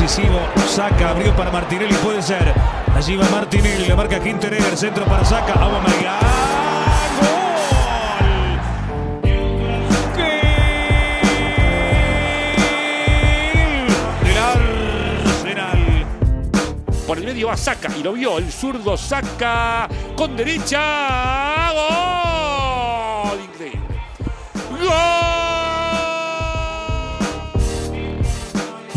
decisivo. Saca, abrió para Martinelli, puede ser. Allí va Martinelli, le marca Quinterer, el centro para Saca. Aubameyang. Por el medio va Saca y lo vio el zurdo Saca con derecha. ¡Gol!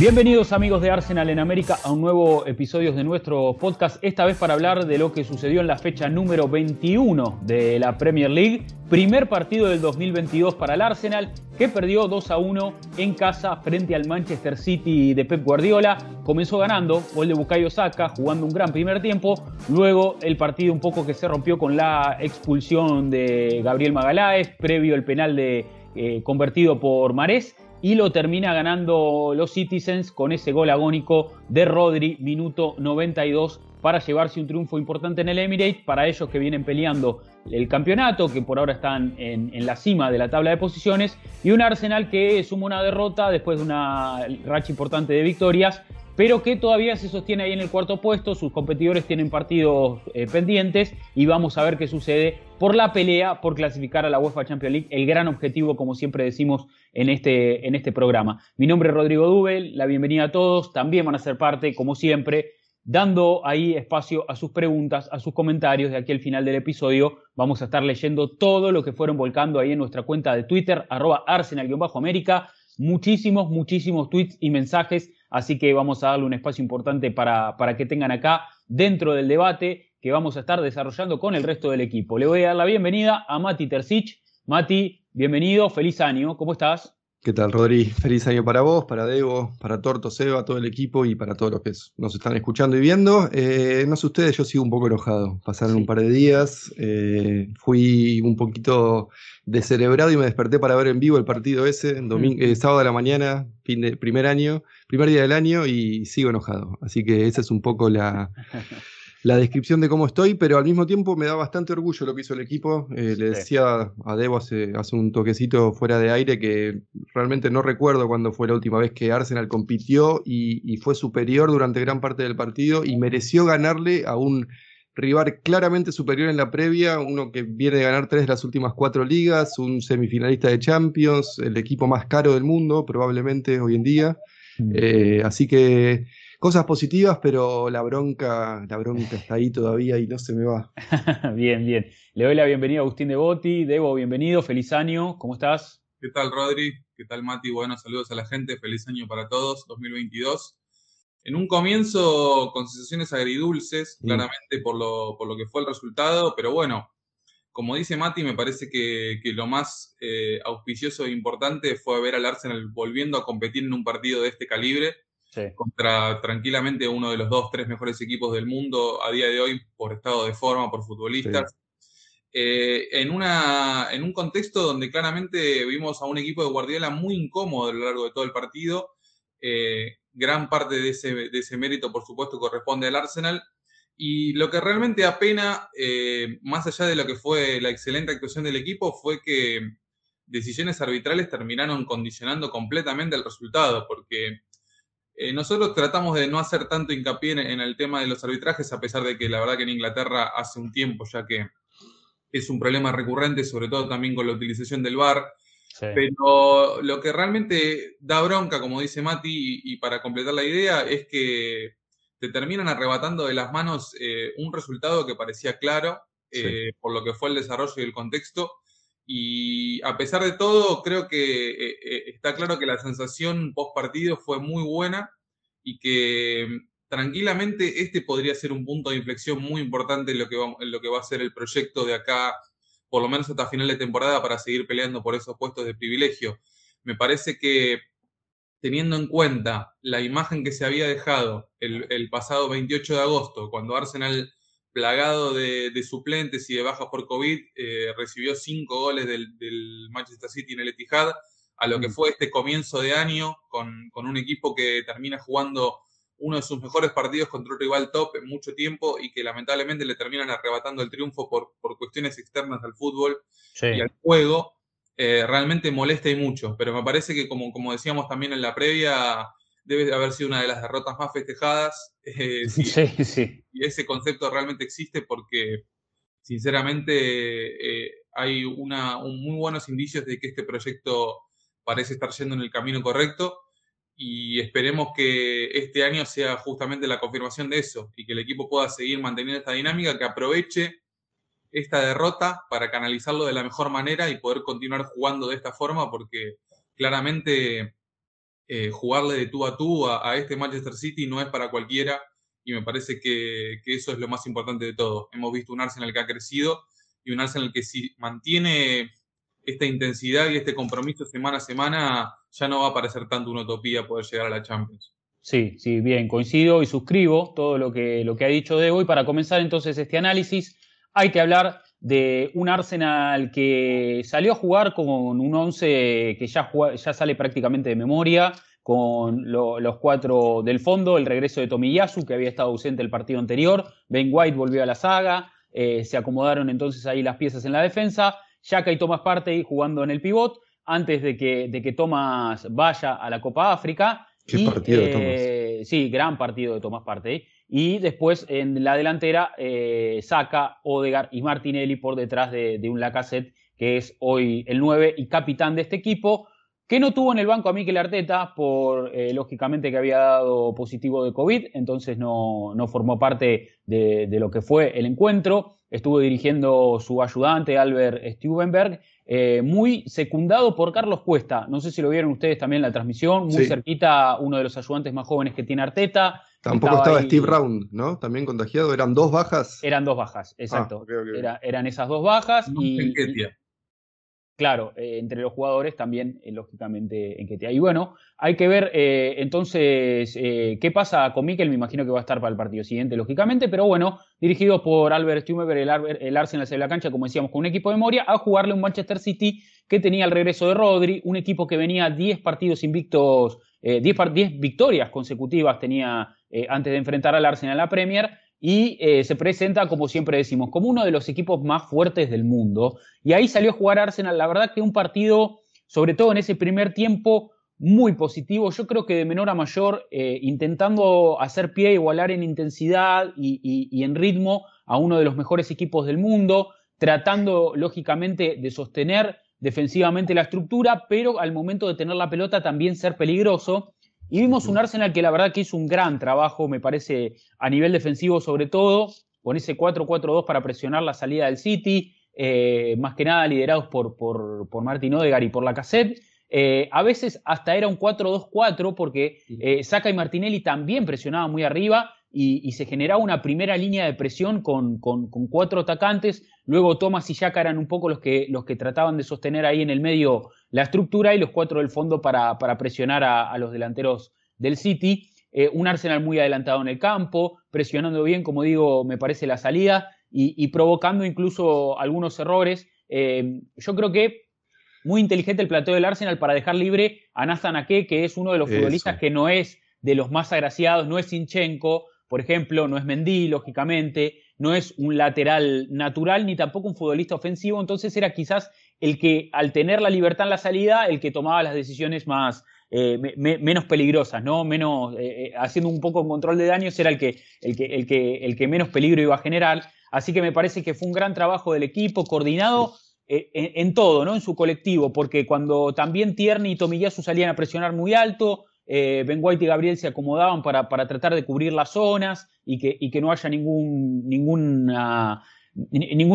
Bienvenidos amigos de Arsenal en América a un nuevo episodio de nuestro podcast, esta vez para hablar de lo que sucedió en la fecha número 21 de la Premier League, primer partido del 2022 para el Arsenal, que perdió 2 a 1 en casa frente al Manchester City de Pep Guardiola. Comenzó ganando, gol de Bukayo Saka, jugando un gran primer tiempo. Luego el partido un poco que se rompió con la expulsión de Gabriel Magaláes, previo el penal de, eh, convertido por Marés y lo termina ganando los Citizens con ese gol agónico de Rodri, minuto 92, para llevarse un triunfo importante en el Emirates, para ellos que vienen peleando el campeonato, que por ahora están en, en, la cima de la tabla de posiciones, y un Arsenal que suma una derrota después de una racha importante de victorias, pero que todavía se sostiene ahí en el cuarto puesto, sus competidores tienen partidos eh, pendientes y vamos a ver qué sucede por la pelea por clasificar a la UEFA Champions League, el gran objetivo como siempre decimos en este, en este programa. Mi nombre es Rodrigo Dubel, la bienvenida a todos, también van a ser parte como siempre dando ahí espacio a sus preguntas, a sus comentarios de aquí al final del episodio. Vamos a estar leyendo todo lo que fueron volcando ahí en nuestra cuenta de Twitter, arroba arsenal-américa. Muchísimos, muchísimos tweets y mensajes Así que vamos a darle un espacio importante para, para que tengan acá dentro del debate que vamos a estar desarrollando con el resto del equipo. Le voy a dar la bienvenida a Mati Tercich. Mati, bienvenido, feliz año, ¿cómo estás? ¿Qué tal, Rodri? Feliz año para vos, para Debo, para Torto, Seba, todo el equipo y para todos los que nos están escuchando y viendo. Eh, no sé ustedes, yo sigo un poco enojado. Pasaron sí. un par de días, eh, fui un poquito descerebrado y me desperté para ver en vivo el partido ese, domingo, eh, sábado de la mañana, fin de, primer año, primer día del año y sigo enojado. Así que esa es un poco la, la descripción de cómo estoy, pero al mismo tiempo me da bastante orgullo lo que hizo el equipo. Eh, le decía a Debo hace, hace, un toquecito fuera de aire que realmente no recuerdo cuándo fue la última vez que Arsenal compitió y, y, fue superior durante gran parte del partido y mereció ganarle a un rival claramente superior en la previa, uno que viene de ganar tres de las últimas cuatro ligas, un semifinalista de Champions, el equipo más caro del mundo probablemente hoy en día. Mm. Eh, así que cosas positivas, pero la bronca, la bronca está ahí todavía y no se me va. bien, bien. Le doy la bienvenida a Agustín Devoti. Debo, bienvenido, feliz año, ¿cómo estás? ¿Qué tal, Rodri? ¿Qué tal, Mati? Buenos saludos a la gente, feliz año para todos, 2022. En un comienzo con sensaciones agridulces, sí. claramente por lo, por lo que fue el resultado, pero bueno, como dice Mati, me parece que, que lo más eh, auspicioso e importante fue ver al Arsenal volviendo a competir en un partido de este calibre sí. contra tranquilamente uno de los dos, tres mejores equipos del mundo a día de hoy por estado de forma, por futbolistas. Sí. Eh, en, una, en un contexto donde claramente vimos a un equipo de Guardiola muy incómodo a lo largo de todo el partido. Eh, gran parte de ese, de ese, mérito, por supuesto, corresponde al Arsenal. Y lo que realmente apena, eh, más allá de lo que fue la excelente actuación del equipo, fue que decisiones arbitrales terminaron condicionando completamente el resultado, porque eh, nosotros tratamos de no hacer tanto hincapié en, en, el tema de los arbitrajes, a pesar de que la verdad que en Inglaterra hace un tiempo ya que es un problema recurrente, sobre todo también con la utilización del VAR. Sí. Pero lo que realmente da bronca, como dice Mati, y, y, para completar la idea, es que te terminan arrebatando de las manos eh, un resultado que parecía claro eh, sí. por lo que fue el desarrollo y el contexto. Y a pesar de todo, creo que eh, eh está claro que la sensación post partido fue muy buena y que tranquilamente este podría ser un punto de inflexión muy importante en lo que va, en lo que va a ser el proyecto de acá, por lo menos hasta final de temporada, para seguir peleando por esos puestos de privilegio. Me parece que teniendo en cuenta la imagen que se había dejado el, el pasado 28 de agosto, cuando Arsenal, plagado de, de suplentes y de bajas por COVID, eh, recibió cinco goles del, del, Manchester City en el Etihad, a lo que fue este comienzo de año con, con un equipo que termina jugando uno de sus mejores partidos contra un rival top en mucho tiempo y que lamentablemente le terminan arrebatando el triunfo por, por cuestiones externas al fútbol sí. y al juego, eh, realmente molesta y mucho. Pero me parece que, como, como decíamos también en la previa, debe haber sido una de las derrotas más festejadas. Eh, sí, sí. Y ese concepto realmente existe porque, sinceramente, eh, hay una, muy buenos indicios de que este proyecto parece estar yendo en el camino correcto y esperemos que este año sea justamente la confirmación de eso y que el equipo pueda seguir manteniendo esta dinámica, que aproveche esta derrota para canalizarlo de la mejor manera y poder continuar jugando de esta forma, porque claramente eh, jugarle de tú a tú a, este Manchester City no es para cualquiera y me parece que, eso es lo más importante de todo. Hemos visto un Arsenal que ha crecido y un Arsenal que si mantiene esta intensidad y este compromiso semana a semana, ya no va a parecer tanto una utopía poder llegar a la Champions. Sí, sí, bien, coincido y suscribo todo lo que, lo que ha dicho de hoy. Para comenzar entonces este análisis, hay que hablar de un Arsenal que salió a jugar con un 11 que ya, ya sale prácticamente de memoria, con los cuatro del fondo, el regreso de Tomiyasu, que había estado ausente el partido anterior, Ben White volvió a la saga, eh, se acomodaron entonces ahí las piezas en la defensa, Yaka y Thomas Partey jugando en el pivot, antes de que, de que Thomas vaya a la Copa África. Qué partido de Thomas. Eh, sí, gran partido de Thomas Partey. Y después en la delantera, eh, Saca, Odegar y Martinelli por detrás de, un Lacazette, que es hoy el 9 y capitán de este equipo, que no tuvo en el banco a Mikel Arteta por, eh, lógicamente, que había dado positivo de COVID, entonces no, formó parte de, de, lo que fue el encuentro. Estuvo dirigiendo su ayudante, Albert Stubenberg, eh, muy secundado por Carlos Cuesta. No sé si lo vieron ustedes también en la transmisión, muy cerquita, uno de los ayudantes más jóvenes que tiene Arteta. Tampoco estaba, Steve Round, ¿no? También contagiado. ¿Eran dos bajas? Eran dos bajas, exacto. Ah, eran esas dos bajas. y, Claro, eh, entre los jugadores también, eh, lógicamente, en que Y bueno, hay que ver eh, entonces qué pasa con Mikel. Me imagino que va a estar para el partido siguiente, lógicamente. Pero bueno, dirigido por Albert Stumever, el, el Arsenal de la cancha, como decíamos, con un equipo de memoria, a jugarle un Manchester City que tenía el regreso de Rodri, un equipo que venía 10 partidos invictos, 10 victorias consecutivas tenía antes de enfrentar al Arsenal en la Premier y eh, se presenta, como siempre decimos, como uno de los equipos más fuertes del mundo. Y ahí salió a jugar Arsenal, la verdad que un partido, sobre todo en ese primer tiempo, muy positivo, yo creo que de menor a mayor, eh, intentando hacer pie, igualar en intensidad y, en ritmo a uno de los mejores equipos del mundo, tratando lógicamente de sostener defensivamente la estructura, pero al momento de tener la pelota también ser peligroso. Y vimos un Arsenal que la verdad que hizo un gran trabajo, me parece, a nivel defensivo sobre todo, con ese 4-4-2 para presionar la salida del City, eh, más que nada liderados por, por, por Martin Odegaard y por la cassette. Eh, a veces hasta era un 4-2-4 porque eh, Saka y Martinelli también presionaban muy arriba y, se generaba una primera línea de presión con, con, cuatro atacantes. Luego Thomas y Yaka eran un poco los que, los que trataban de sostener ahí en el medio la estructura y los cuatro del fondo para, para presionar a, los delanteros del City. Eh, un Arsenal muy adelantado en el campo, presionando bien, como digo, me parece la salida y, provocando incluso algunos errores. Eh, yo creo que muy inteligente el plateo del Arsenal para dejar libre a Nathan Ake, que es uno de los futbolistas que no es de los más agraciados, no es Sinchenko, por ejemplo, no es Mendy, lógicamente, no es un lateral natural ni tampoco un futbolista ofensivo, entonces era quizás el que al tener la libertad en la salida, el que tomaba las decisiones más, eh, menos peligrosas, ¿no? Menos, eh, eh, haciendo un poco control de daños, era el que, el, que, el, que, el que menos peligro iba a generar. Así que me parece que fue un gran trabajo del equipo, coordinado en, todo, ¿no? En su colectivo, porque cuando también Tierney y Tomiyasu salían a presionar muy alto, eh, ben White y Gabriel se acomodaban para, para, tratar de cubrir las zonas y que, y que no haya ningún, ningún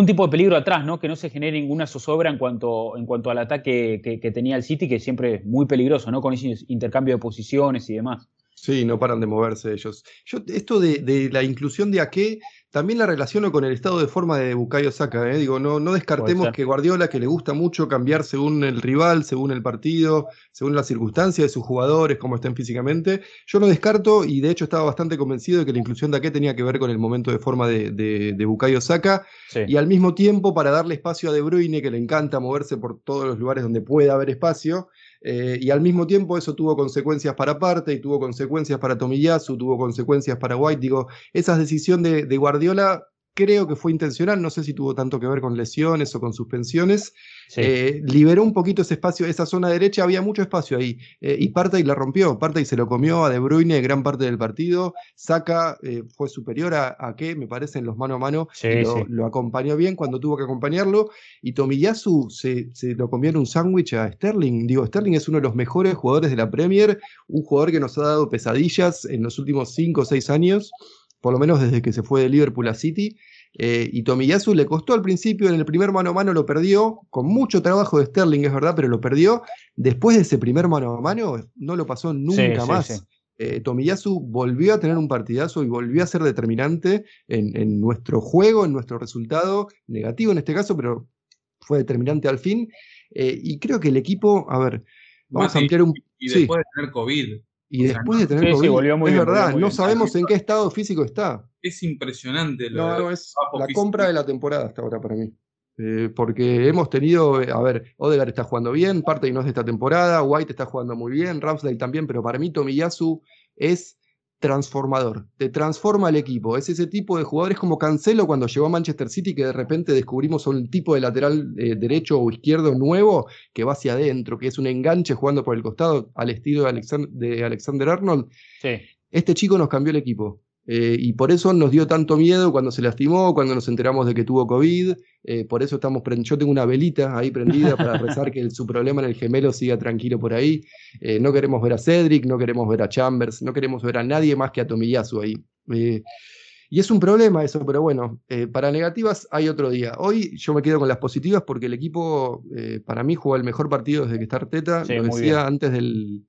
tipo de peligro atrás, ¿no? que no se genere ninguna zozobra en cuanto, en cuanto al ataque que, tenía el City, que siempre es muy peligroso, ¿no? con ese intercambio de posiciones y demás. Sí, no paran de moverse ellos. Esto de, de la inclusión de Ake también la relaciono con el estado de forma de Bukayo Saka. ¿eh? Digo, no, no descartemos que Guardiola, que le gusta mucho cambiar según el rival, según el partido, según las circunstancias de sus jugadores, cómo estén físicamente. Yo no descarto y de hecho estaba bastante convencido de que la inclusión de Ake tenía que ver con el momento de forma de, de, Bukayo Saka. Y al mismo tiempo, para darle espacio a De Bruyne, que le encanta moverse por todos los lugares donde pueda haber espacio, eh, y al mismo tiempo eso tuvo consecuencias para Parte y tuvo consecuencias para Tomiyasu, tuvo consecuencias para White. Digo, esa decisión de, Guardiola creo que fue intencional, no sé si tuvo tanto que ver con lesiones o con suspensiones, eh, liberó un poquito ese espacio, esa zona derecha, había mucho espacio ahí, eh, y Partey la rompió, Partey se lo comió a De Bruyne gran parte del partido, Saca eh, fue superior a, a que, me parece, en los mano a mano, lo, acompañó bien cuando tuvo que acompañarlo, y Tomiyasu se, se lo comió en un sándwich a Sterling, digo, Sterling es uno de los mejores jugadores de la Premier, un jugador que nos ha dado pesadillas en los últimos 5 o 6 años, por lo menos desde que se fue de Liverpool a City. Eh, y Tomiyasu le costó al principio, en el primer mano a mano lo perdió, con mucho trabajo de Sterling, es verdad, pero lo perdió. Después de ese primer mano a mano, no lo pasó nunca más. Eh, Tomiyasu volvió a tener un partidazo y volvió a ser determinante en, nuestro juego, en nuestro resultado, negativo en este caso, pero fue determinante al fin. Eh, y creo que el equipo, a ver, vamos a ampliar un. Y después de tener COVID. Y después de tener COVID, es verdad, no sabemos en qué estado físico está. Es impresionante lo No, es la compra de la temporada hasta ahora para mí. Eh, porque hemos tenido, a ver, Odegaard está jugando bien, parte y no es de esta temporada, White está jugando muy bien, Ramsdale también, pero para mí Tomiyasu es transformador, te transforma el equipo. Es ese tipo de jugadores como Cancelo cuando llegó a Manchester City que de repente descubrimos un tipo de lateral eh, derecho o izquierdo nuevo que va hacia adentro, que es un enganche jugando por el costado al estilo de, de Alexander Arnold. Este chico nos cambió el equipo. Eh, y por eso nos dio tanto miedo cuando se lastimó, cuando nos enteramos de que tuvo COVID. Eh, por eso estamos yo tengo una velita ahí prendida para rezar que su problema en el gemelo siga tranquilo por ahí. Eh, no queremos ver a Cedric, no queremos ver a Chambers, no queremos ver a nadie más que a Tomiyasu ahí. y es un problema eso, pero bueno, para negativas hay otro día. Hoy yo me quedo con las positivas porque el equipo para mí jugó el mejor partido desde que está Arteta. lo decía antes del,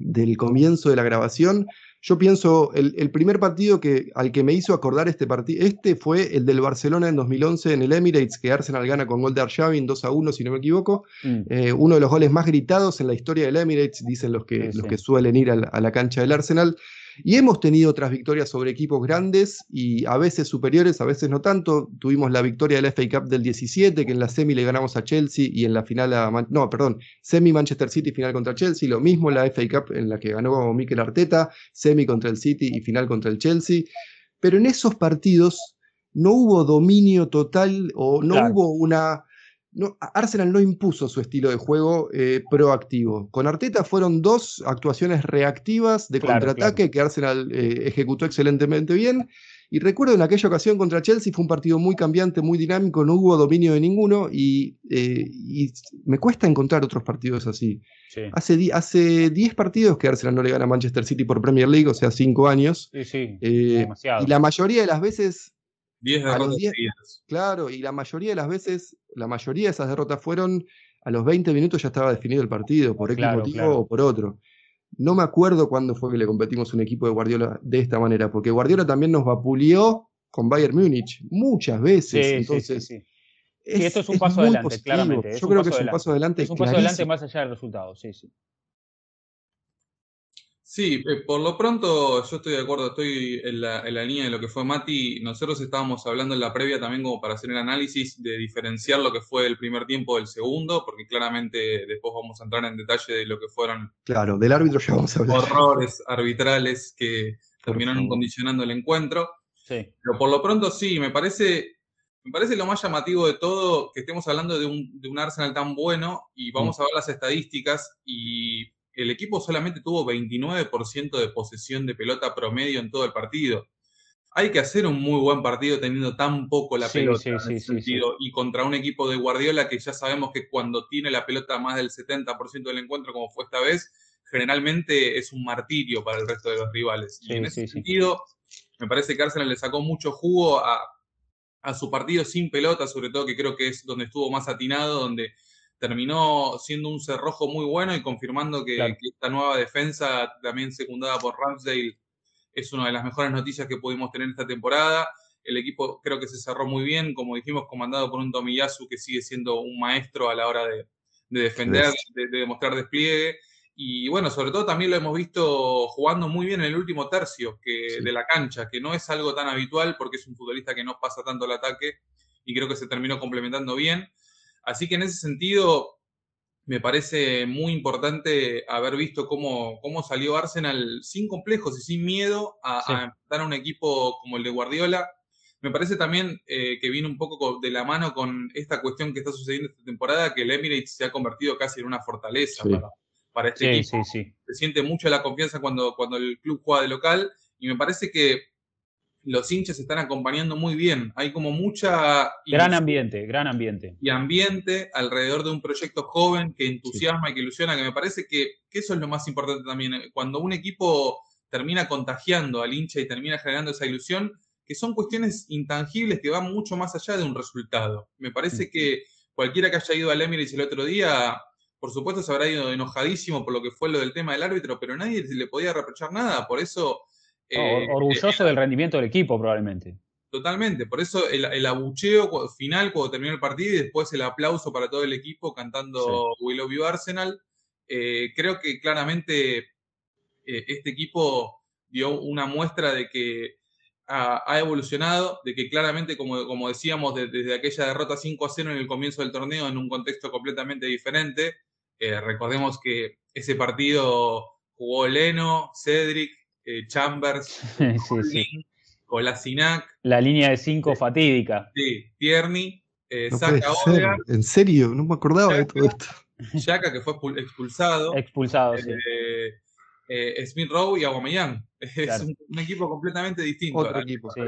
del comienzo de la grabación. Yo pienso, el, primer partido que, al que me hizo acordar este partido, este fue el del Barcelona en 2011 en el Emirates, que Arsenal gana con gol de Arshavin 2 a 1, si no me equivoco. Mm. Eh, uno de los goles más gritados en la historia del Emirates, dicen los que, los que suelen ir a la cancha del Arsenal. Y hemos tenido otras victorias sobre equipos grandes y a veces superiores, a veces no tanto. Tuvimos la victoria del FA Cup del 17, que en la semi le ganamos a Chelsea y en la final a... no, perdón, semi Manchester City, final contra Chelsea. Lo mismo la FA Cup en la que ganó Mikel Arteta, semi contra el City y final contra el Chelsea. Pero en esos partidos no hubo dominio total o no hubo una no, Arsenal no impuso su estilo de juego eh, proactivo. Con Arteta fueron dos actuaciones reactivas de contraataque que Arsenal eh, ejecutó excelentemente bien. Y recuerdo en aquella ocasión contra Chelsea fue un partido muy cambiante, muy dinámico, no hubo dominio de ninguno y, eh, me cuesta encontrar otros partidos así. Hace 10 partidos que Arsenal no le gana a Manchester City por Premier League, o sea, 5 años. y la mayoría de las veces 10 derrotas Claro, y la mayoría de las veces, la mayoría de esas derrotas fueron a los 20 minutos ya estaba definido el partido, por X motivo o por otro. No me acuerdo cuándo fue que le competimos un equipo de Guardiola de esta manera, porque Guardiola también nos vapuleó con Bayern Múnich muchas veces. entonces, sí, esto es un paso adelante, claramente. Yo creo que es un paso adelante. Es un paso adelante más allá del resultado, sí, sí. Sí, eh, por lo pronto yo estoy de acuerdo, estoy en la, línea de lo que fue Mati. Nosotros estábamos hablando en la previa también como para hacer el análisis de diferenciar lo que fue el primer tiempo del segundo, porque claramente después vamos a entrar en detalle de lo que fueron... Claro, del árbitro ya vamos a hablar. Horrores arbitrales que terminaron condicionando el encuentro. Sí. Pero por lo pronto sí, me parece, me parece lo más llamativo de todo que estemos hablando de un, de un Arsenal tan bueno y vamos mm. a ver las estadísticas y el equipo solamente tuvo 29% de posesión de pelota promedio en todo el partido. Hay que hacer un muy buen partido teniendo tan poco la pelota en ese sentido. Y contra un equipo de Guardiola que ya sabemos que cuando tiene la pelota más del 70% del encuentro, como fue esta vez, generalmente es un martirio para el resto de los rivales. y en ese sentido, me parece que Arsenal le sacó mucho jugo a, a su partido sin pelota, sobre todo que creo que es donde estuvo más atinado, donde terminó siendo un cerrojo muy bueno y confirmando que, esta nueva defensa, también secundada por Ramsdale, es una de las mejores noticias que pudimos tener esta temporada. El equipo creo que se cerró muy bien, como dijimos, comandado por un Tomiyasu que sigue siendo un maestro a la hora de, defender, de, demostrar despliegue. Y bueno, sobre todo también lo hemos visto jugando muy bien en el último tercio que, de la cancha, que no es algo tan habitual porque es un futbolista que no pasa tanto el ataque y creo que se terminó complementando bien. Así que en ese sentido, me parece muy importante haber visto cómo, cómo salió Arsenal sin complejos y sin miedo a, enfrentar a un equipo como el de Guardiola, Me parece también eh, que viene un poco de la mano con esta cuestión que está sucediendo esta temporada, que el Emirates se ha convertido casi en una fortaleza Sí. para, para este Sí, equipo. sí, sí. Se siente mucho la confianza cuando, cuando el club juega de local y me parece que los hinchas se están acompañando muy bien. Hay como mucha Gran ambiente, gran ambiente. y ambiente alrededor de un proyecto joven que entusiasma y que ilusiona, que me parece que, que eso es lo más importante también. Cuando un equipo termina contagiando al hincha y termina generando esa ilusión, que son cuestiones intangibles que van mucho más allá de un resultado. Me parece que cualquiera que haya ido al Emirates el otro día, por supuesto se habrá ido enojadísimo por lo que fue lo del tema del árbitro, pero nadie le podía reprochar nada. Por eso... Eh, orgulloso del rendimiento del equipo, probablemente. Totalmente, por eso el, el abucheo final cuando terminó el partido y después el aplauso para todo el equipo cantando We Love You Arsenal. Eh, creo que claramente eh, este equipo dio una muestra de que ha, ha evolucionado, de que claramente, como, como decíamos, de- desde aquella derrota 5 a 0 en el comienzo del torneo, en un contexto completamente diferente, eh, recordemos que ese partido jugó Leno, Cedric, eh, Chambers, sí, La línea de 5 fatídica. Sí, Tierney, eh, No. Odegaard, En serio, no me acordaba de todo esto. Xhaka, que fue expul- expulsado, Expulsado, sí. eh, eh, Smith Rowe y Aubameyang. Es Claro. un, un equipo completamente distinto. Otro equipo. Sí,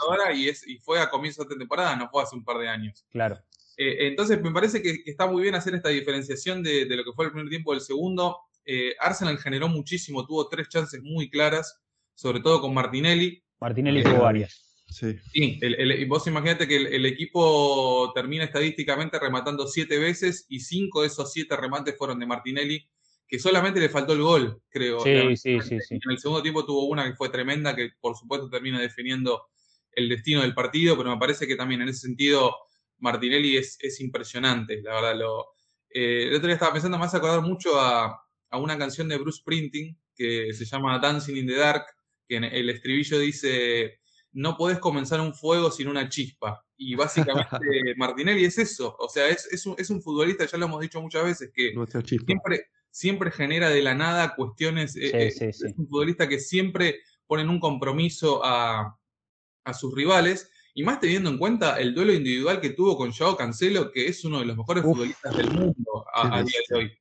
ahora y, es, y fue a comienzo de temporada, no fue hace un par de años. Claro. Eh, entonces, me parece que, que está muy bien hacer esta diferenciación de, de lo que fue el primer tiempo del segundo. Eh, Arsenal generó muchísimo, tuvo tres chances muy claras, sobre todo con Martinelli. Martinelli Eh, tuvo varias. Sí. Sí, el- el- y vos imaginate que el, el equipo termina estadísticamente rematando siete veces y cinco de esos siete remates fueron de Martinelli, que solamente le faltó el gol, creo. Sí, sí, sí, sí. En el segundo tiempo tuvo una que fue tremenda, que por supuesto termina definiendo el destino del partido, pero me parece que también en ese sentido Martinelli es, es impresionante, la verdad. Lo, eh, el otro día estaba pensando, me hace acordar mucho a, a una canción de Bruce Springsteen que se llama Dancing in the Dark, que en el estribillo dice, no podés comenzar un fuego sin una chispa. Y básicamente Martinelli es eso, o sea, es, es, un, es un futbolista, ya lo hemos dicho muchas veces, que siempre, siempre genera de la nada cuestiones. eh, eh, sí, sí. Es un futbolista que siempre pone en un compromiso a, a sus rivales. Y más teniendo en cuenta el duelo individual que tuvo con Joao Cancelo, que es uno de los mejores Uf. futbolistas del mundo a, día de hoy.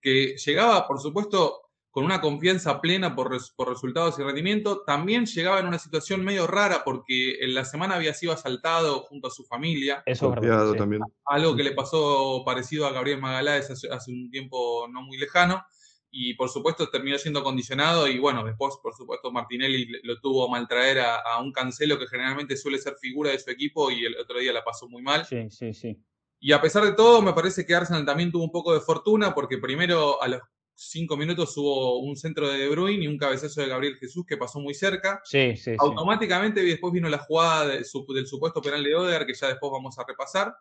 Que llegaba, por supuesto, con una confianza plena por, res- por resultados y rendimiento. También llegaba en una situación medio rara porque en la semana había sido asaltado junto a su familia Eso es verdad. También. algo que le pasó parecido a Gabriel Magaláes hace, hace un tiempo no muy lejano. Y por supuesto terminó siendo condicionado y bueno, después por supuesto Martinelli lo tuvo a maltraer a, a un cancelo que generalmente suele ser figura de su equipo y el otro día la pasó muy mal. Sí, sí, sí. Y a pesar de todo, me parece que Arsenal también tuvo un poco de fortuna porque primero a los cinco minutos hubo un centro de De Bruyne y un cabezazo de Gabriel Jesús que pasó muy cerca. Sí, sí, sí. Automáticamente después vino la jugada de del supuesto penal de Odegaard, que ya después vamos a repasar.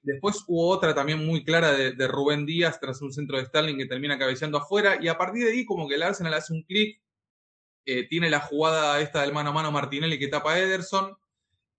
Después hubo otra también muy clara de, de Rubén Díaz tras un centro de Sterling que termina cabeceando afuera. Y a partir de ahí, como que el Arsenal hace un clic. eh, tiene la jugada esta del mano a mano Martinelli que tapa a Ederson.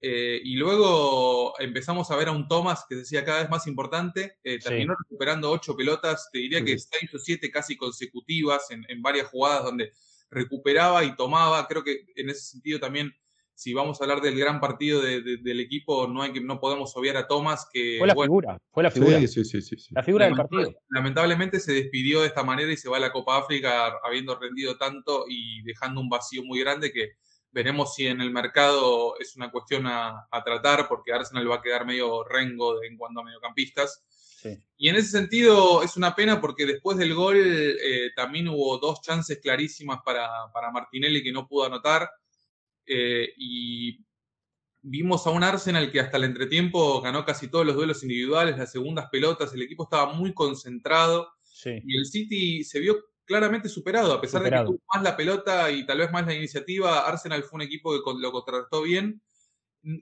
Eh, y luego empezamos a ver a un Thomas que decía cada vez más importante. eh, terminó recuperando ocho pelotas, te diría que seis o siete casi consecutivas en, en varias jugadas donde recuperaba y tomaba. Creo que en ese sentido también, si vamos a hablar del gran partido de- de- del equipo, no hay que no podemos obviar a Thomas que Fue la bueno, figura, fue la figura. Sí, sí, sí, sí, sí. La figura del partido. lamentablemente se despidió de esta manera y se va a la Copa África habiendo rendido tanto y dejando un vacío muy grande que veremos si en el mercado es una cuestión a, a tratar porque Arsenal va a quedar medio rengo de, en cuanto a mediocampistas. Sí. Y en ese sentido es una pena porque después del gol eh, también hubo dos chances clarísimas para, para Martinelli que no pudo anotar. Eh, y vimos a un Arsenal que hasta el entretiempo ganó casi todos los duelos individuales, las segundas pelotas, el equipo estaba muy concentrado Sí. y el City se vio claramente superado, a pesar Superado. de que tuvo más la pelota y tal vez más la iniciativa, Arsenal fue un equipo que lo contrató bien.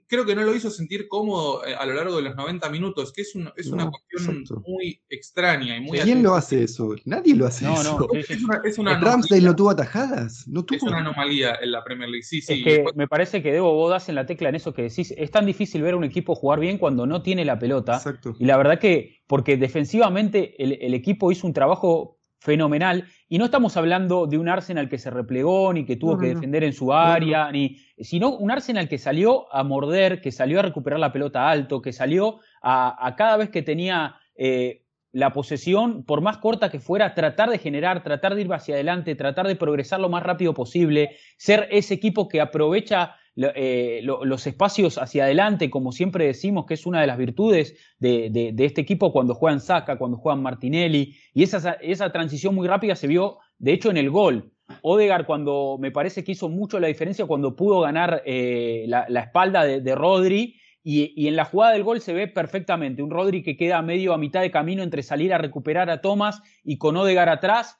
Creo que no lo hizo sentir cómodo eh, a lo largo de los 90 minutos, que es, un- es una cuestión exacto. muy extraña y muy ¿Quién lo hace eso? Nadie lo hace No, eso. no, sí. Es una, es una Ramsdale no tuvo atajadas. No es tuvo. una anomalía en la Premier League. Sí, sí. Es que me parece que Debo vos das en la tecla en eso que decís. Es tan difícil ver a un equipo jugar bien cuando no tiene la pelota. Exacto. Y la verdad que, porque defensivamente el, el equipo hizo un trabajo fenomenal. Y no estamos hablando de un Arsenal que se replegó, ni que tuvo que defender en su área, ni, sino un Arsenal que salió a morder, que salió a recuperar la pelota alto, que salió a, cada vez que tenía eh, la posesión, por más corta que fuera, tratar de generar, tratar de ir hacia adelante, tratar de progresar lo más rápido posible, ser ese equipo que aprovecha eh, los espacios hacia adelante, como siempre decimos que es una de las virtudes de, este equipo cuando juegan Saka, cuando juegan Martinelli, y esa, esa transición muy rápida se vio, de hecho, en el gol. Odegar cuando me parece que hizo mucho la diferencia cuando pudo ganar eh, la, espalda de, Rodri y, y, en la jugada del gol se ve perfectamente un Rodri que queda medio a mitad de camino entre salir a recuperar a Thomas y con Odegar atrás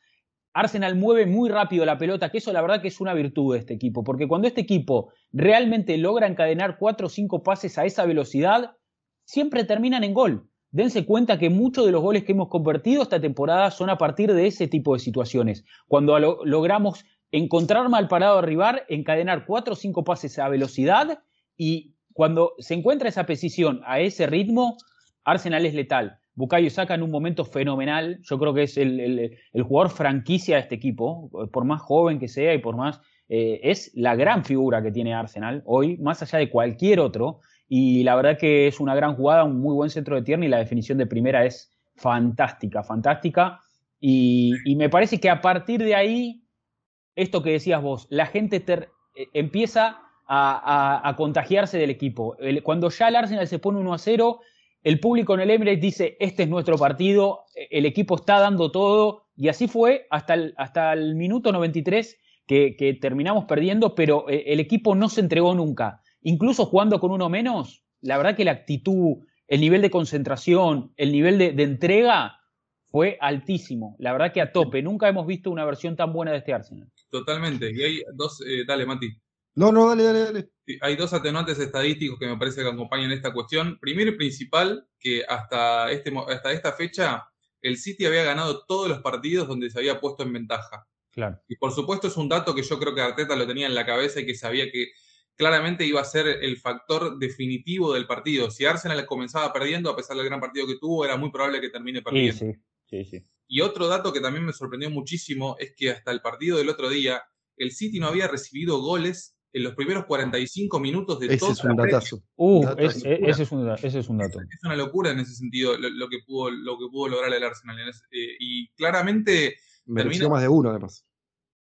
Arsenal mueve muy rápido la pelota, que eso la verdad que es una virtud de este equipo, porque cuando este equipo realmente logra encadenar cuatro o cinco pases a esa velocidad, siempre terminan en gol. Dense cuenta que muchos de los goles que hemos convertido esta temporada son a partir de ese tipo de situaciones. Cuando logramos encontrar mal parado rival, encadenar cuatro o cinco pases a velocidad y cuando se encuentra esa precisión a ese ritmo, Arsenal es letal. Bukayo Saka en un momento fenomenal. Yo creo que es el, jugador franquicia de este equipo, por más joven que sea y por más. Eh, es la gran figura que tiene Arsenal hoy, más allá de cualquier otro. Y la verdad que es una gran jugada, un muy buen centro de tierra y la definición de primera es fantástica, fantástica. Y, me parece que a partir de ahí, esto que decías vos, la gente eh, empieza a, contagiarse del equipo. cuando ya el Arsenal se pone 1 a 0 el público en el Emirates dice, este es nuestro partido, el equipo está dando todo, y así fue hasta el, hasta el minuto 93 que, terminamos perdiendo, pero eh, el equipo no se entregó nunca. Incluso jugando con uno menos, la verdad que la actitud, el nivel de concentración, el nivel de, entrega fue altísimo. La verdad que a tope. Nunca hemos visto una versión tan buena de este Arsenal. Totalmente. Y hay dos, eh, dale, Mati. No, no, dale, dale, dale. Hay dos atenuantes estadísticos que me parece que acompañan esta cuestión. Primero y principal, que hasta, este, hasta esta fecha el City había ganado todos los partidos donde se había puesto en ventaja. Claro. Y por supuesto es un dato que yo creo que Arteta lo tenía en la cabeza y que sabía que claramente iba a ser el factor definitivo del partido. Si Arsenal comenzaba perdiendo, a pesar del gran partido que tuvo, era muy probable que termine perdiendo. Sí, sí, sí, Y otro dato que también me sorprendió muchísimo es que hasta el partido del otro día, el City no había recibido goles en los primeros 45 minutos de ese todo. Es un datazo. Uh, ese, es un, ese es un dato. Es, una locura en ese sentido lo, que, pudo, lo que pudo lograr el Arsenal. Eh, y claramente. Mereció más de uno, además.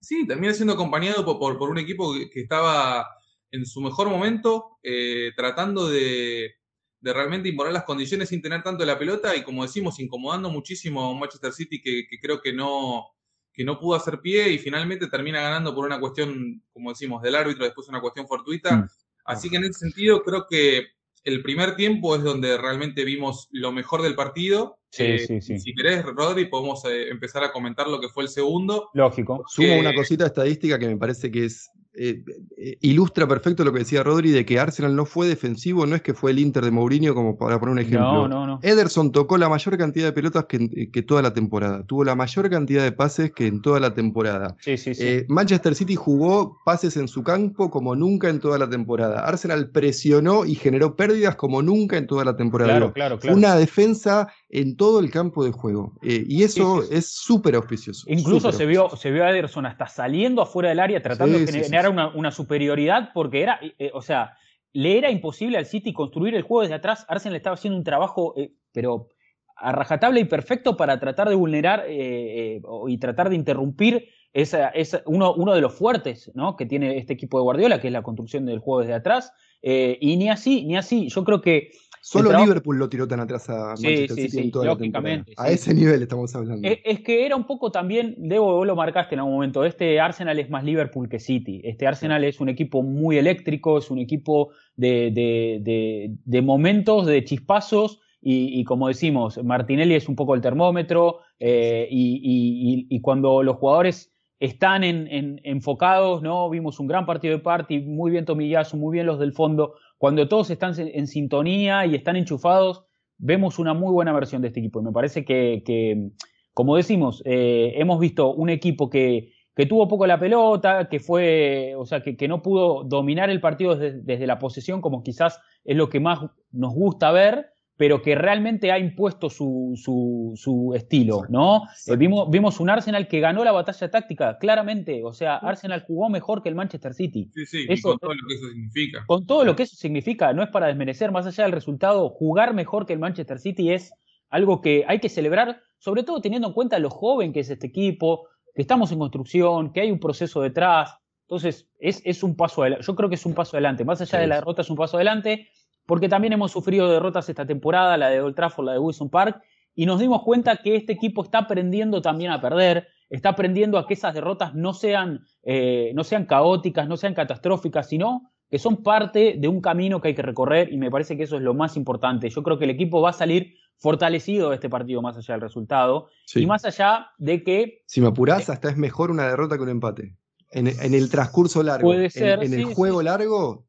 Sí, termina siendo acompañado por, por, un equipo que, estaba en su mejor momento, eh, tratando de, de, realmente imponer las condiciones sin tener tanto la pelota y, como decimos, incomodando muchísimo a un Manchester City que, que creo que no que no pudo hacer pie y finalmente termina ganando por una cuestión, como decimos, del árbitro, después una cuestión fortuita. Mm. Así que en ese sentido creo que el primer tiempo es donde realmente vimos lo mejor del partido. Sí, eh, sí, sí. Si querés, Rodri, podemos eh, empezar a comentar lo que fue el segundo. Lógico. Sumo una cosita estadística que me parece que es eh, eh, ilustra perfecto lo que decía Rodri de que Arsenal no fue defensivo, no es que fue el Inter de Mourinho, como para poner un ejemplo. No, no, no. Ederson tocó la mayor cantidad de pelotas que, toda la temporada, tuvo la mayor cantidad de pases que en toda la temporada. Sí, sí, sí. Eh, Manchester City jugó pases en su campo como nunca en toda la temporada. Arsenal presionó y generó pérdidas como nunca en toda la temporada. Claro, claro, claro. Una defensa en todo el campo de juego. y eso es súper auspicioso. Incluso se, Vio, se vio a Ederson hasta saliendo afuera del área tratando de generar una, superioridad porque era, eh, o sea, le era imposible al City construir el juego desde atrás. Arsenal estaba haciendo un trabajo, eh, pero a rajatable y perfecto para tratar de vulnerar eh, y tratar de interrumpir esa, uno, uno, de los fuertes ¿no? que tiene este equipo de Guardiola, que es la construcción del juego desde atrás. y ni así, ni así. Yo creo que Solo Liverpool lo tiró tan atrás a Manchester City en toda la A ese nivel estamos hablando. Es, que era un poco también, Debo, vos lo marcaste en algún momento, este Arsenal es más Liverpool que City. Este Arsenal es un equipo muy eléctrico, es un equipo de, momentos, de chispazos, y, como decimos, Martinelli es un poco el termómetro, eh, y, cuando los jugadores están enfocados, ¿no? Vimos un gran partido de party, muy bien Tomillazo, muy bien los del fondo, cuando todos están en sintonía y están enchufados, vemos una muy buena versión de este equipo. Y me parece que, como decimos, eh, hemos visto un equipo que, tuvo poco la pelota, que fue, o sea, que, no pudo dominar el partido desde, la posesión, como quizás es lo que más nos gusta ver, pero que realmente ha impuesto su, su, estilo, ¿no? Eh, vimos, vimos un Arsenal que ganó la batalla táctica, claramente. O sea, Arsenal jugó mejor que el Manchester City. Sí, sí, con todo lo que eso significa. Con todo lo que eso significa, no es para desmerecer, más allá del resultado, jugar mejor que el Manchester City es algo que hay que celebrar, sobre todo teniendo en cuenta lo joven que es este equipo, que estamos en construcción, que hay un proceso detrás. Entonces, es, es un paso adelante. Yo creo que es un paso adelante. Más allá de la derrota, es un paso adelante porque también hemos sufrido derrotas esta temporada, la de Old Trafford, la de Wilson Park, y nos dimos cuenta que este equipo está aprendiendo también a perder, está aprendiendo a que esas derrotas no sean, eh, no sean caóticas, no sean catastróficas, sino que son parte de un camino que hay que recorrer y me parece que eso es lo más importante. Yo creo que el equipo va a salir fortalecido de este partido más allá del resultado y más allá de que... Si me apurás, hasta es mejor una derrota que un empate. En, el transcurso largo, puede ser, en, el juego largo,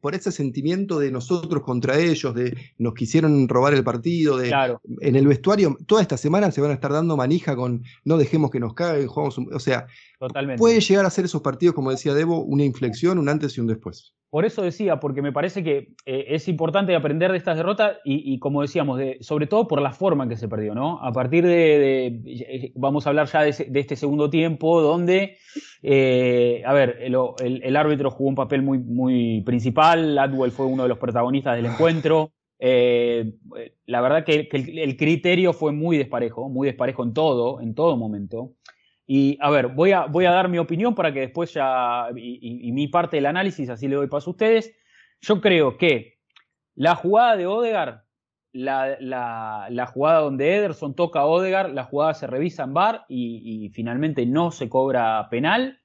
por ese sentimiento de nosotros contra ellos, de nos quisieron robar el partido, de en el vestuario, toda esta semana se van a estar dando manija con no dejemos que nos caigan, jugamos, o sea, puede llegar a ser esos partidos, como decía Debo, una inflexión, un antes y un después. Por eso decía, porque me parece que eh, es importante aprender de estas derrotas y, como decíamos, de, sobre todo por la forma en que se perdió, ¿no? A partir de, eh, vamos a hablar ya de, este segundo tiempo, donde, eh, a ver, el, árbitro jugó un papel muy, muy principal, Atwell fue uno de los protagonistas del encuentro. la verdad que, el, el, criterio fue muy desparejo, muy desparejo en todo, en todo momento. Y a ver, voy a, voy a dar mi opinión para que después ya, y, mi parte del análisis, así le doy paso a ustedes. Yo creo que la jugada de Odegar, la, la, jugada donde Ederson toca a Odegar, la jugada se revisa en bar y, finalmente no se cobra penal.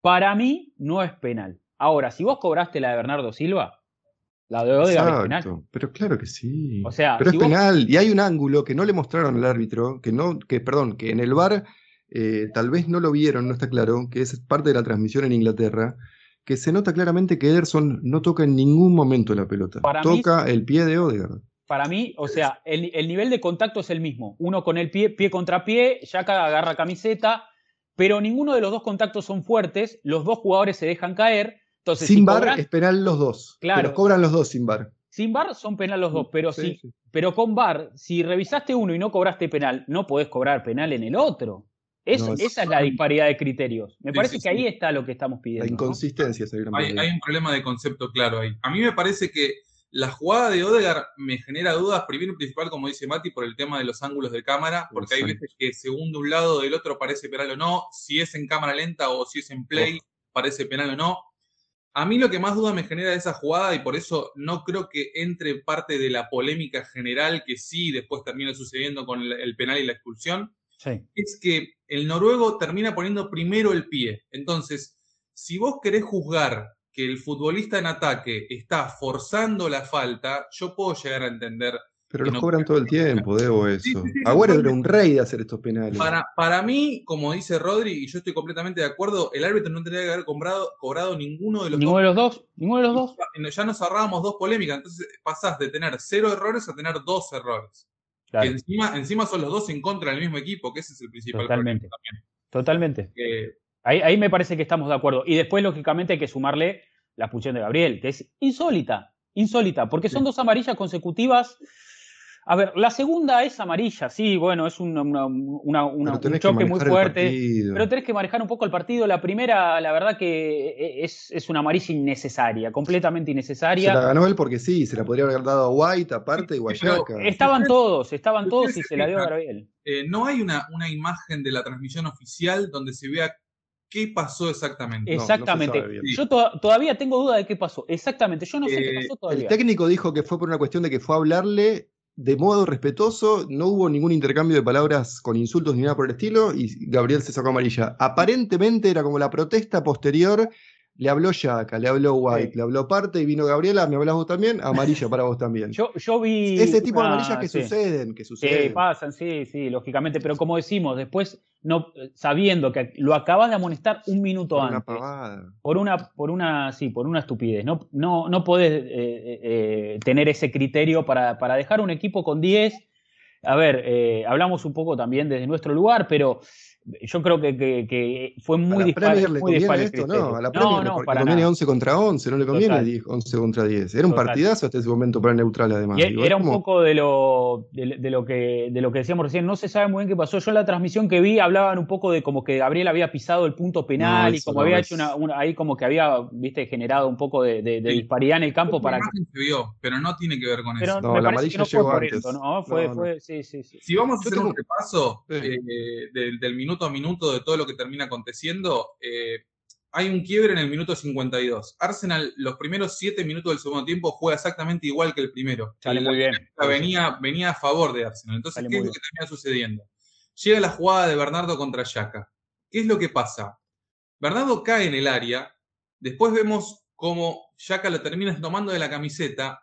Para mí no es penal. Ahora, si vos cobraste la de Bernardo Silva, la de Odegar es penal. Pero claro que sí. O sea, pero es penal. Y hay un ángulo que no le mostraron al árbitro, que no, que, perdón, que en el bar eh, tal vez no lo vieron, no está claro, que es parte de la transmisión en Inglaterra, que se nota claramente que Ederson no toca en ningún momento la pelota. toca el pie de Odegaard. Para mí, o sea, el, nivel de contacto es el mismo. Uno con el pie, pie contra pie, Yaka agarra camiseta, pero ninguno de los dos contactos son fuertes, los dos jugadores se dejan caer. Entonces, sin bar es penal los dos. Claro. Pero cobran los dos sin bar. Sin bar son penal los dos, pero sí, pero con bar, si revisaste uno y no cobraste penal, no podés cobrar penal en el otro esa es la disparidad de criterios. Me parece que ahí está lo que estamos pidiendo. La inconsistencia. Hay, hay, un problema de concepto claro ahí. A mí me parece que la jugada de Odegar me genera dudas, primero y principal, como dice Mati, por el tema de los ángulos de cámara, porque hay veces que según de un lado o del otro parece penal o no, si es en cámara lenta o si es en play, parece penal o no. A mí lo que más duda me genera de esa jugada, y por eso no creo que entre parte de la polémica general que sí después termina sucediendo con el penal y la expulsión, es que el noruego termina poniendo primero el pie. Entonces, si vos querés juzgar que el futbolista en ataque está forzando la falta, yo puedo llegar a entender. Pero los cobran todo el tiempo, debo eso. Agüero era un rey de hacer estos penales. Para, para mí, como dice Rodri, y yo estoy completamente de acuerdo, el árbitro no tendría que haber cobrado, cobrado ninguno de los ¿Ninguno dos. de los dos? ¿Ninguno de los dos? Ya nos ahorrábamos dos polémicas, entonces pasás de tener cero errores a tener dos errores encima, encima son los dos en contra del mismo equipo, que ese es el principal Totalmente. También. Totalmente. ahí, ahí me parece que estamos de acuerdo. Y después, lógicamente, hay que sumarle la expulsión de Gabriel, que es insólita, insólita, porque son dos amarillas consecutivas a ver, la segunda es amarilla, sí, bueno, es un, un choque muy fuerte, pero tenés que manejar un poco el partido. La primera, la verdad que e, es, es, una amarilla innecesaria, completamente innecesaria. Se la ganó él porque sí, se la podría haber dado a White aparte y Guayaca. Estaban todos, estaban todos y se la dio a Gabriel. Eh, no hay una, una imagen de la transmisión oficial donde se vea qué pasó exactamente. Exactamente. yo todavía tengo duda de qué pasó. Exactamente. Yo no sé qué eh, pasó todavía. El técnico dijo que fue por una cuestión de que fue a hablarle de modo respetuoso, no hubo ningún intercambio de palabras con insultos ni nada por el estilo, y Gabriel se sacó amarilla. Aparentemente era como la protesta posterior le habló Yaka, le habló White, le habló Parte y vino Gabriela, me hablas vos también, amarilla para vos también. Yo, yo vi. Ese tipo de amarillas que suceden, que suceden. Sí, pasan, sí, sí, lógicamente. Pero como decimos, después, no, sabiendo que lo acabas de amonestar un minuto por antes. Una pavada. Por una, por una, sí, por una estupidez. No, no, no podés eh, eh, eh, tener ese criterio para, para, dejar un equipo con 10. A ver, hablamos un poco también desde nuestro lugar, pero yo creo que, que, que fue muy la Premier le muy dispar el esto, no, a la Premier no, le no, para conviene nada. 11 contra 11, no le conviene Total. 10, 11 contra 10. Era un Total. partidazo hasta ese momento para neutral además. Y digo, era es un poco de lo, de, de lo que, de lo que decíamos recién. No se sabe muy bien qué pasó. Yo en la transmisión que vi hablaban un poco de como que Gabriel había pisado el punto penal No, y como no había es. hecho una, una- ahí como que había, viste, generado un poco de, de- de Sí. disparidad en el campo para imagen se vio, pero no tiene que ver con Pero eso. No, me la que amarilla llegó por antes. esto, ¿no? Fue, fue, sí, sí, sí. Si vamos a hacer un repaso eh, del, del minuto a minuto de todo lo que termina aconteciendo, eh, hay un quiebre en el minuto 52. Arsenal, los primeros 7 minutos del segundo tiempo, juega exactamente igual que el primero. Sale muy bien. Venía, venía a favor de Arsenal. Entonces, Sale ¿qué es lo que termina sucediendo? Llega la jugada de Bernardo contra Yaka. ¿Qué es lo que pasa? Bernardo cae en el área, después vemos cómo Yaka lo termina tomando de la camiseta,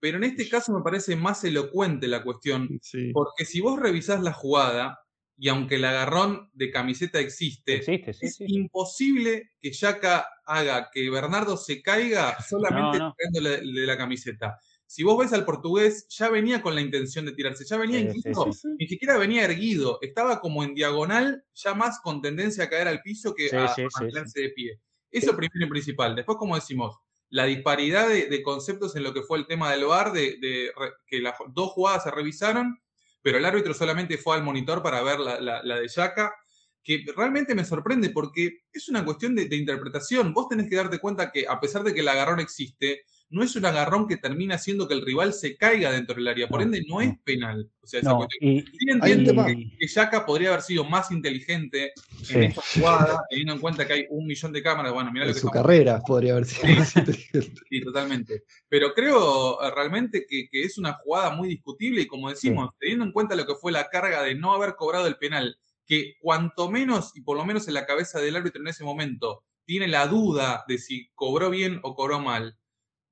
pero en este caso me parece más elocuente la cuestión, Sí. porque si vos revisás la jugada, y aunque el agarrón de camiseta existe, Existe, sí, es sí. imposible que Yaka haga que Bernardo se caiga solamente No, no. tirándole de la camiseta. Si vos ves al portugués, ya venía con la intención de tirarse, ya venía Sí, incluso, ni siquiera venía erguido, estaba como en diagonal, ya más con tendencia a caer al piso que a mantenerse de pie. Eso primero y principal. Después, como decimos, la disparidad de, de conceptos en lo que fue el tema del VAR, de, de que las dos jugadas se revisaron, pero el árbitro solamente fue al monitor para ver la, de Yaka, que realmente me sorprende porque es una cuestión de, de interpretación. Vos tenés que darte cuenta que a pesar de que el agarrón existe, no es un agarrón que termina haciendo que el rival se caiga dentro del área. Por ende, no, es penal. O sea, esa No, cuestión. y, Sí entiendo que, Yaka podría haber sido más inteligente Sí. en esta jugada, teniendo en cuenta que hay un millón de cámaras. Bueno, mirá lo que su estamos carrera podría haber sido más inteligente. Sí, totalmente. Pero creo eh, realmente que, que es una jugada muy discutible y como decimos, teniendo en cuenta lo que fue la carga de no haber cobrado el penal, que cuanto menos, y por lo menos en la cabeza del árbitro en ese momento, tiene la duda de si cobró bien o cobró mal,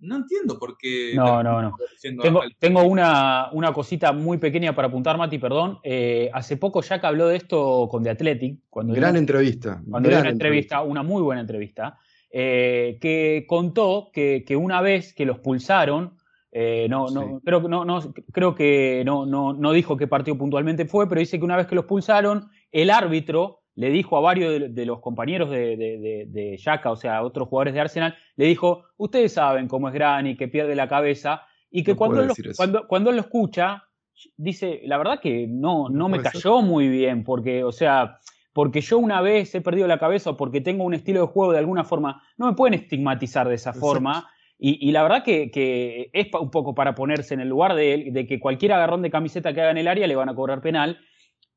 no entiendo por qué... No, no, no. Tengo, tengo una, una cosita muy pequeña para apuntar, Mati, perdón. Eh, hace poco Jack habló de esto con The Athletic, cuando Gran dio- entrevista. cuando dio gran una entrevista, una muy buena entrevista, eh, que contó que, que una vez que los pulsaron, eh, no, no, Sí. creo, que- no, no, creo que no, no, no dijo qué partido puntualmente fue, pero dice que una vez que los pulsaron, el árbitro le dijo a varios de, de los compañeros de, de, de, de Xhaka, o sea, otros jugadores de Arsenal, le dijo, ustedes saben cómo es Granny, que pierde la cabeza, y que No cuando, él lo, cuando, cuando él lo escucha, dice, la verdad que no, no, No me ser. cayó muy bien, porque, o sea, porque yo una vez he perdido la cabeza o porque tengo un estilo de juego de alguna forma, no me pueden estigmatizar de esa Exacto. forma. Y, y la verdad que, que es un poco para ponerse en el lugar de él, de que cualquier agarrón de camiseta que haga en el área le van a cobrar penal.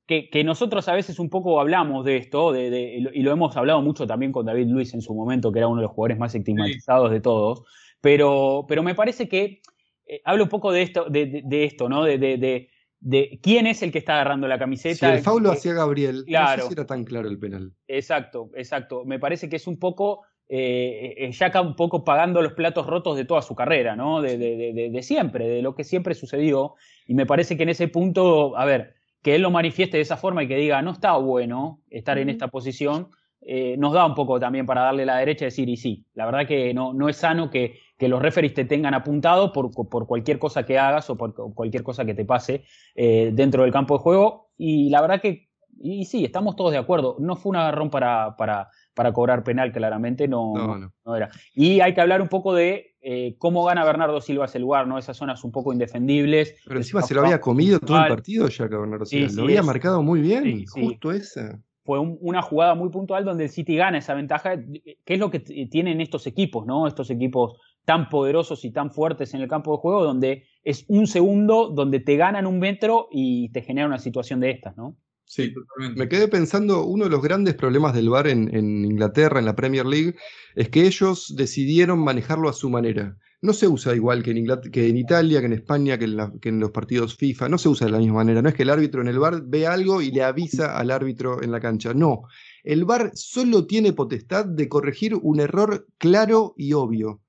Que, que nosotros a veces un poco hablamos de esto, de, de- y lo- hemos hablado mucho también con David Luis en su momento, que era uno de los jugadores más estigmatizados de todos. Pero, pero me parece que eh, hablo un poco de esto, de, de- de esto, ¿no? De, de- de- de quién es el que está agarrando la Si camiseta. el foul lo Eh, hacía Gabriel, no claro. sé si era tan claro el penal. Exacto, exacto. Me parece que es un poco, eh, eh, Xhaka un poco pagando los platos rotos de toda su carrera, ¿no? De- de- de- de siempre, de lo que siempre sucedió. Y me parece que en ese punto, a ver, que él lo manifieste de esa forma y que diga, no está bueno estar en esta posición, eh, nos da un poco también para darle la derecha y decir, y sí, la verdad que no, no es sano que, que los referees te tengan apuntado por, por cualquier cosa que hagas o por cualquier cosa que te pase eh, dentro del campo de juego. Y la verdad que y sí, estamos todos de acuerdo. No fue un agarrón para, para, para cobrar penal, claramente no, No, no, no. no era. Y hay que hablar un poco de eh, cómo gana Bernardo Silva ese lugar, ¿no? Esas zonas un poco indefendibles. Pero encima se lo había comido todo el partido ya que Bernardo Silva. sí, lo había es- marcado muy bien, sí, justo esa. Fue un- una jugada muy puntual donde el City gana esa ventaja, que es lo que t- tienen estos equipos, ¿no? Estos equipos tan poderosos y tan fuertes en el campo de juego, donde es un segundo donde te ganan un metro y te genera una situación de estas, ¿no? Sí, totalmente. Me quedé pensando, uno de los grandes problemas del VAR en, en Inglaterra, en la Premier League, es que ellos decidieron manejarlo a su manera. No se usa igual que en, que en Italia, que en España, que en, la- que en los partidos FIFA. No se usa de la misma manera. No es que el árbitro en el VAR ve algo y le avisa al árbitro en la cancha. No. El VAR solo tiene potestad de corregir un error claro y obvio.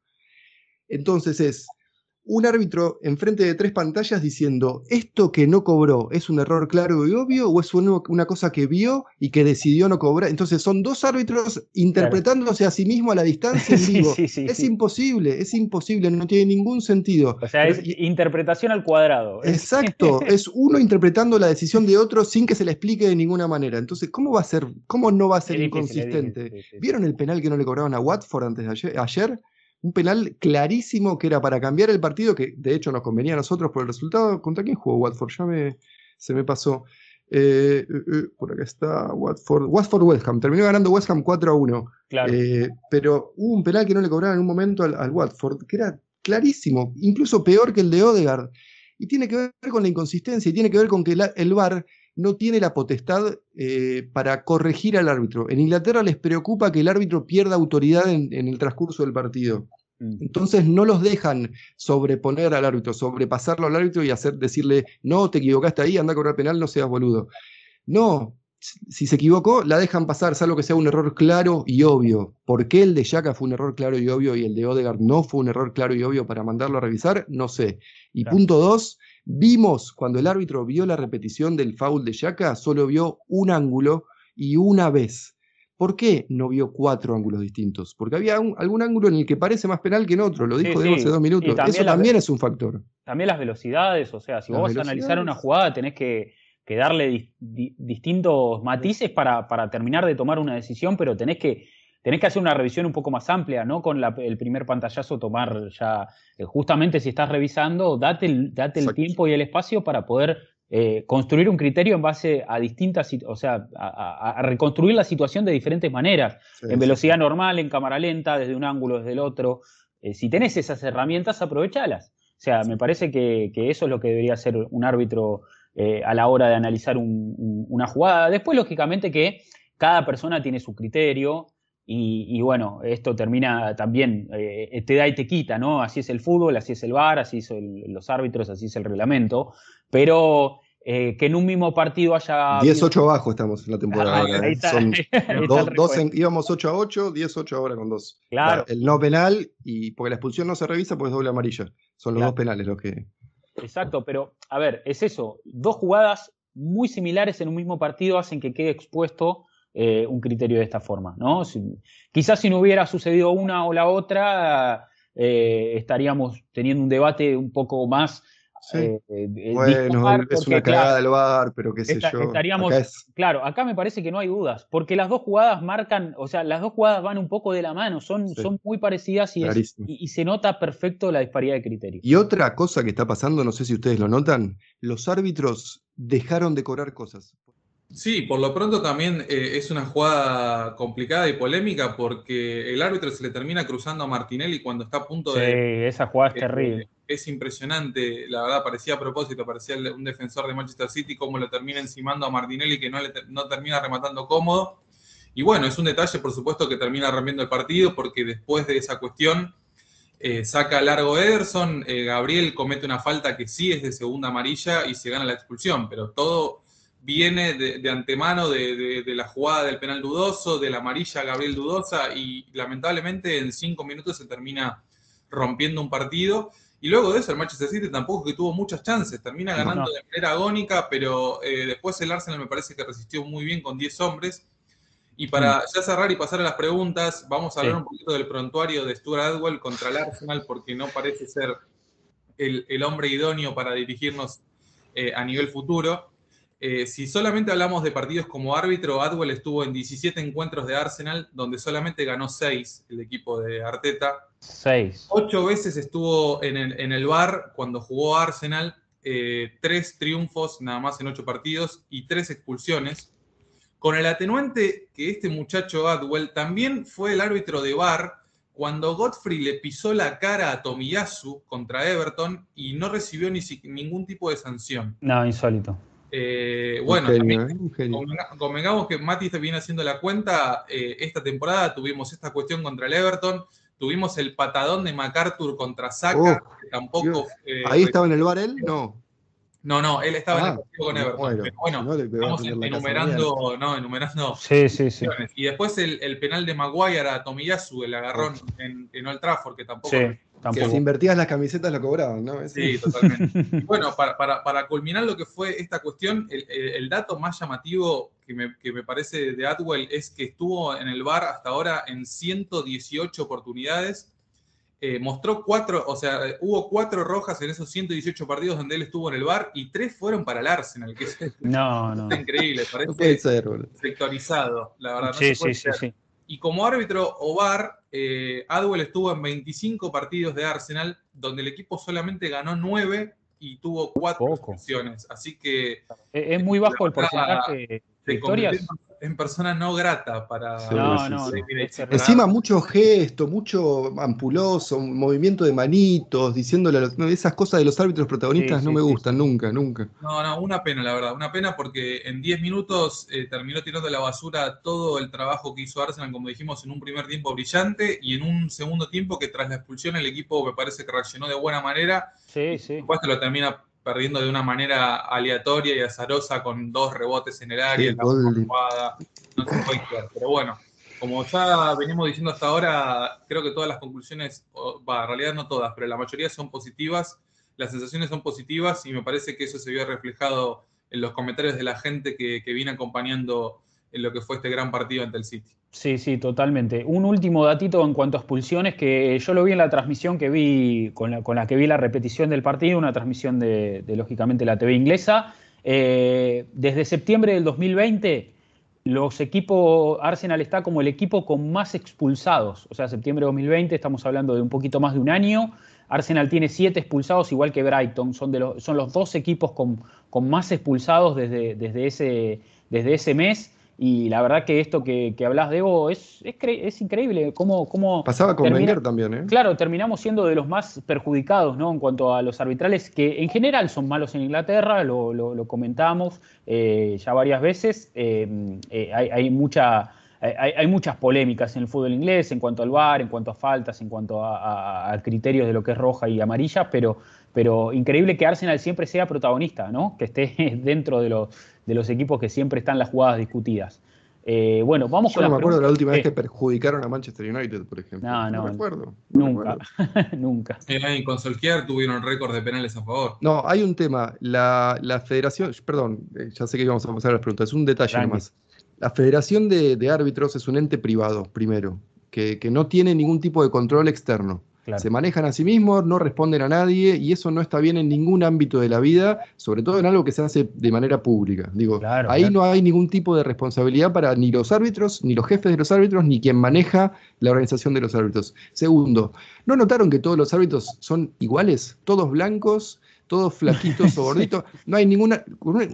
Entonces es un árbitro enfrente de tres pantallas diciendo, ¿esto que no cobró es un error claro y obvio o es una cosa que vio y que decidió no cobrar? Entonces son dos árbitros interpretándose a sí mismo a la distancia en vivo. es imposible, es imposible, no tiene ningún sentido. O sea, es interpretación al cuadrado. Exacto, es uno interpretando la decisión de otro sin que se le explique de ninguna manera. Entonces, ¿cómo va a ser, cómo no va a ser inconsistente? ¿Vieron el penal que no le cobraron a Watford antes de ayer? Un penal clarísimo que era para cambiar el partido, que de hecho nos convenía a nosotros por el resultado. ¿Contra quién jugó Watford? Ya me, se me pasó. Eh, eh, eh, por acá está Watford. Watford West Ham. Terminó ganando West Ham 4 a 1. pero hubo un penal que no le cobraron en un momento al, Watford, que era clarísimo, incluso peor que el de Odegaard. Y tiene que ver con la inconsistencia, y tiene que ver con que el VAR no tiene la potestad para corregir al árbitro. En Inglaterra les preocupa que el árbitro pierda autoridad en el transcurso del partido. Mm. Entonces no los dejan sobreponer al árbitro, sobrepasarlo al árbitro y hacer, decirle, no, te equivocaste ahí, anda a cobrar penal, no seas boludo. No, si se equivocó, la dejan pasar, salvo que sea un error claro y obvio. ¿Por qué el de Yaka fue un error claro y obvio y el de Odegaard no fue un error claro y obvio para mandarlo a revisar? No sé. Y punto dos, vimos cuando el árbitro vio la repetición del foul de Yaka, solo vio un ángulo y una vez. ¿Por qué no vio cuatro ángulos distintos? Porque había algún ángulo en el que parece más penal que en otro, lo dijo hace dos minutos. Eso también es un factor. También las velocidades, o sea, si vos vas a analizar una jugada tenés que, darle distintos matices para, terminar de tomar una decisión, pero tenés que, tenés que hacer una revisión un poco más amplia, ¿no? Con el primer pantallazo tomar ya, eh, justamente si estás revisando, date el, date el tiempo y el espacio para poder eh, construir un criterio en base a distintas, o sea, a, reconstruir la situación de diferentes maneras, en velocidad normal, en cámara lenta, desde un ángulo, desde el otro. Eh, si tenés esas herramientas, aprovechalas. O sea, me parece que, eso es lo que debería hacer un árbitro eh, a la hora de analizar una jugada. Después, lógicamente, que cada persona tiene su criterio. Y, bueno, esto termina también, te da y te quita, ¿no? Así es el fútbol, así es el VAR, así son los árbitros, así es el reglamento pero eh, que en un mismo partido haya... 10-8 abajo estamos en la temporada. íbamos 8 a 8, 10-8 ahora con 2. Claro. El no penal, y porque la expulsión no se revisa, pues es doble amarilla. Son los dos penales los que... Exacto, pero a ver, es eso. Dos jugadas muy similares en un mismo partido hacen que quede expuesto eh, un criterio de esta forma, ¿no? quizás si no hubiera sucedido una o la otra, eh, estaríamos teniendo un debate un poco más eh, eh, bueno, es una cagada del bar, pero qué sé yo. Estaríamos, Claro, acá me parece que no hay dudas, porque las dos jugadas marcan, o sea, las dos jugadas van un poco de la mano, son, son muy parecidas y, y, se nota perfecto la disparidad de criterios. Y otra cosa que está pasando, no sé si ustedes lo notan, los árbitros dejaron de cobrar cosas. Sí, por lo pronto también eh, es una jugada complicada y polémica porque el árbitro se le termina cruzando a Martinelli cuando está a punto de... Sí, esa jugada es terrible es impresionante, la verdad, parecía a propósito, parecía un defensor de Manchester City, como lo termina encimando a Martinelli, que no, le, no termina rematando cómodo. Y bueno, es un detalle, por supuesto, que termina rompiendo el partido, porque después de esa cuestión eh, saca largo Ederson, eh, Gabriel comete una falta que sí es de segunda amarilla y se gana la expulsión, pero todo viene de, antemano de, de, la jugada del penal dudoso, de la amarilla Gabriel dudosa, y lamentablemente en cinco minutos se termina rompiendo un partido. Y luego de eso, el Manchester City tampoco que tuvo muchas chances. Termina ganando de manera agónica, pero eh, después el Arsenal me parece que resistió muy bien con 10 hombres. Y para mm. ya cerrar y pasar a las preguntas, vamos a hablar un poquito del prontuario de Stuart Adwell contra el Arsenal, porque no parece ser el, hombre idóneo para dirigirnos eh, a nivel futuro. Eh, si solamente hablamos de partidos como árbitro, Adwell estuvo en 17 encuentros de Arsenal, donde solamente ganó 6 el equipo de Arteta. 6. Ocho veces estuvo en el, en el bar cuando jugó Arsenal, eh, tres triunfos nada más en ocho partidos y tres expulsiones. Con el atenuante que este muchacho Adwell también fue el árbitro de bar cuando Godfrey le pisó la cara a Tomiyasu contra Everton y no recibió ni, ningún tipo de sanción. No, insólito. Eh, bueno, también, convengamos que Mati viene haciendo la cuenta. Eh, esta temporada tuvimos esta cuestión contra el Everton. Tuvimos el patadón de MacArthur contra Saka, que tampoco. Eh, ¿Ahí estaba en el bar él? No. No, no, él estaba en el ah, partido con Everton. Bueno, bueno estamos enumerando, no, enumerando. Sí, sí, sí. Y después el, el, penal de Maguire a Tomiyasu, el agarrón en, en, Old Trafford, que tampoco. Sí, Que si invertías las camisetas lo cobraban, ¿no? Sí, totalmente. bueno, para, culminar lo que fue esta cuestión, el, dato más llamativo que me, parece de Atwell es que estuvo en el bar hasta ahora en 118 oportunidades. Eh, mostró cuatro, o sea, hubo cuatro rojas en esos 118 partidos donde él estuvo en el bar y tres fueron para el Arsenal, que es, no, no. increíble, parece sectorizado, la verdad. sí, sí, sí, sí. Y como árbitro o bar, eh, Adwell estuvo en 25 partidos de Arsenal, donde el equipo solamente ganó 9 y tuvo 4 expulsiones. Así que. Es muy bajo el porcentaje de victorias en persona no grata para. no, no, Encima, mucho gesto, mucho ampuloso, movimiento de manitos, diciéndole esas cosas de los árbitros protagonistas no me gustan nunca, nunca. No, no, una pena, la verdad. Una pena porque en 10 minutos eh, terminó tirando a la basura todo el trabajo que hizo Arsenal, como dijimos, en un primer tiempo brillante y en un segundo tiempo que tras la expulsión el equipo me parece que reaccionó de buena manera. Sí, sí. Después lo termina perdiendo de una manera aleatoria y azarosa con dos rebotes en el área, en la jugada. No se puede creer. Pero bueno, como ya venimos diciendo hasta ahora, creo que todas las conclusiones, va, en realidad no todas, pero la mayoría son positivas, las sensaciones son positivas y me parece que eso se vio reflejado en los comentarios de la gente que, que viene acompañando en lo que fue este gran partido ante el City. Sí, sí, totalmente. Un último datito en cuanto a expulsiones, que yo lo vi en la transmisión que vi, con la, que vi la repetición del partido, una transmisión de, lógicamente, la TV inglesa. Eh, desde septiembre del 2020, los equipos, Arsenal está como el equipo con más expulsados. O sea, septiembre de 2020, estamos hablando de un poquito más de un año. Arsenal tiene siete expulsados, igual que Brighton. Son, de los, son los dos equipos con, con más expulsados desde, desde, ese, desde ese mes. Y la verdad que esto que, que hablas, Evo es, es, increíble. Cómo, cómo Pasaba con Wenger también, ¿eh? Claro, terminamos siendo de los más perjudicados ¿no? en cuanto a los arbitrales, que en general son malos en Inglaterra, lo, lo, comentamos eh, ya varias veces. Eh, eh, hay, hay, mucha. Hay, hay, muchas polémicas en el fútbol inglés en cuanto al VAR, en cuanto a faltas, en cuanto a, a, criterios de lo que es roja y amarilla, pero, pero increíble que Arsenal siempre sea protagonista, ¿no? que esté dentro de los, de los equipos que siempre están las jugadas discutidas. Eh, bueno, vamos Yo con no me acuerdo de la última vez que perjudicaron a Manchester United, por ejemplo. No, no. No me acuerdo. nunca. nunca. Eh, con Solskjaer tuvieron récord de penales a favor. No, hay un tema. La, federación, perdón, eh, ya sé que íbamos a pasar a las preguntas, es un detalle nomás. La federación de, árbitros es un ente privado, primero, que, que no tiene ningún tipo de control externo. Se manejan a sí mismos, no responden a nadie y eso no está bien en ningún ámbito de la vida, sobre todo en algo que se hace de manera pública. Digo, ahí no hay ningún tipo de responsabilidad para ni los árbitros, ni los jefes de los árbitros, ni quien maneja la organización de los árbitros. Segundo, ¿no notaron que todos los árbitros son iguales? Todos blancos, todos flaquitos o gorditos. No hay ninguna.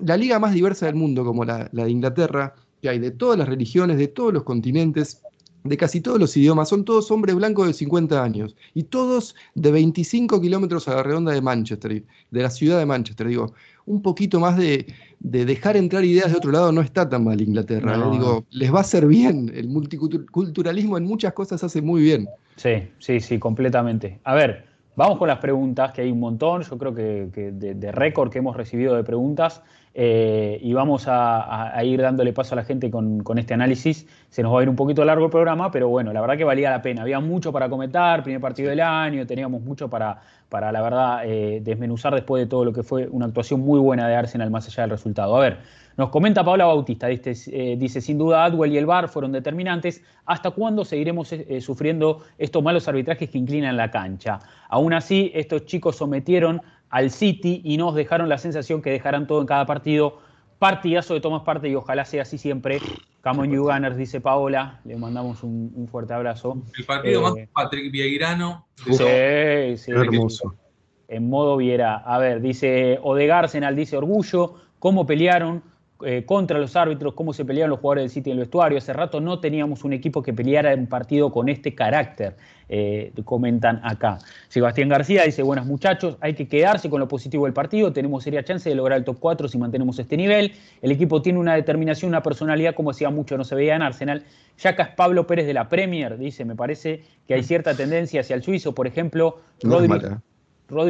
La liga más diversa del mundo, como la, la de Inglaterra, que hay de todas las religiones, de todos los continentes, de casi todos los idiomas, son todos hombres blancos de 50 años y todos de 25 kilómetros a la redonda de Manchester, de la ciudad de Manchester. Digo, un poquito más de, dejar entrar ideas de otro lado no está tan mal Inglaterra. ¿eh? Digo, les va a ser bien. El multiculturalismo en muchas cosas hace muy bien. Sí, sí, sí, completamente. A ver, vamos con las preguntas, que hay un montón, yo creo que, de récord que hemos recibido de preguntas. Eh, y vamos a, ir dándole paso a la gente con, este análisis. Se nos va a ir un poquito largo el programa, pero bueno, la verdad que valía la pena. Había mucho para comentar, primer partido del año, teníamos mucho para, para la verdad, eh, desmenuzar después de todo lo que fue una actuación muy buena de Arsenal más allá del resultado. A ver, nos comenta Paula Bautista, dice, eh, dice sin duda Adwell y el VAR fueron determinantes. ¿Hasta cuándo seguiremos sufriendo estos malos arbitrajes que inclinan la cancha? Aún así, estos chicos sometieron al City y nos dejaron la sensación que dejarán todo en cada partido. Partidazo de Tomás Parte y ojalá sea así siempre. Come on, you Gunners, dice Paola. Le mandamos un, fuerte abrazo. El partido más eh, Patrick Vieirano. Sí, sí. Hermoso. En modo Viera. A ver, dice Odegar, Senal dice Orgullo. ¿Cómo pelearon? Eh, contra los árbitros, cómo se peleaban los jugadores del City en el vestuario. Hace rato no teníamos un equipo que peleara un partido con este carácter, eh, comentan acá. Sebastián García dice, buenas muchachos, hay que quedarse con lo positivo del partido, tenemos seria chance de lograr el top 4 si mantenemos este nivel. El equipo tiene una determinación, una personalidad, como decía mucho, no se veía en Arsenal. Yacas Pablo Pérez de la Premier, dice, me parece que hay cierta tendencia hacia el suizo, por ejemplo, Rodri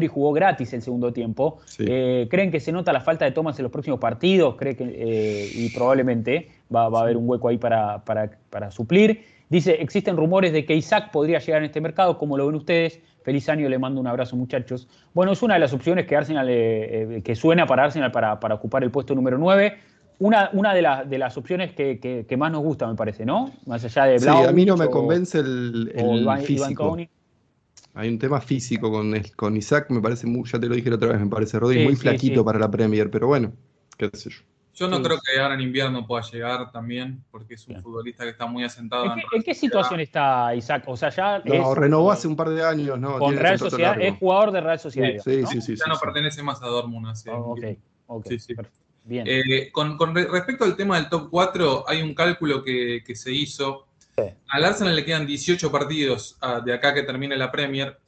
jugó gratis el segundo tiempo. Eh, ¿Creen que se nota la falta de tomas en los próximos partidos? ¿Cree que, eh, y probablemente va, a haber un hueco ahí para, para, suplir. Dice, existen rumores de que Isaac podría llegar en este mercado, ¿cómo lo ven ustedes? Feliz año, le mando un abrazo muchachos. Bueno, es una de las opciones que Arsenal, eh, que suena para Arsenal para, para, ocupar el puesto número 9. Una, una de, la, de las opciones que, que, que, más nos gusta, me parece, ¿no? Más allá de Blau. Sí, a mí no me convence el, el Iván, físico. Iván Hay un tema físico con, el, con Isaac, me parece muy, ya te lo dije la otra vez, me parece, Rodri, sí, muy flaquito sí, para la Premier, pero bueno, qué sé yo. Yo no creo que ahora en invierno pueda llegar también, porque es un Bien. futbolista que está muy asentado. ¿En qué, ¿en qué situación está Isaac? O sea, ya. No, es, renovó hace un par de años, ¿no? Con Real Sociedad, es jugador de Real Sociedad. Sí, sí, sí. Ya sí, no sí. pertenece más a Dortmund. Así Oh, ok, ok. Sí, sí. Bien. Eh, con, con, respecto al tema del top 4, hay un cálculo que, que se hizo. Sí. Al Arsenal le quedan 18 partidos uh, de acá que termine la Premier.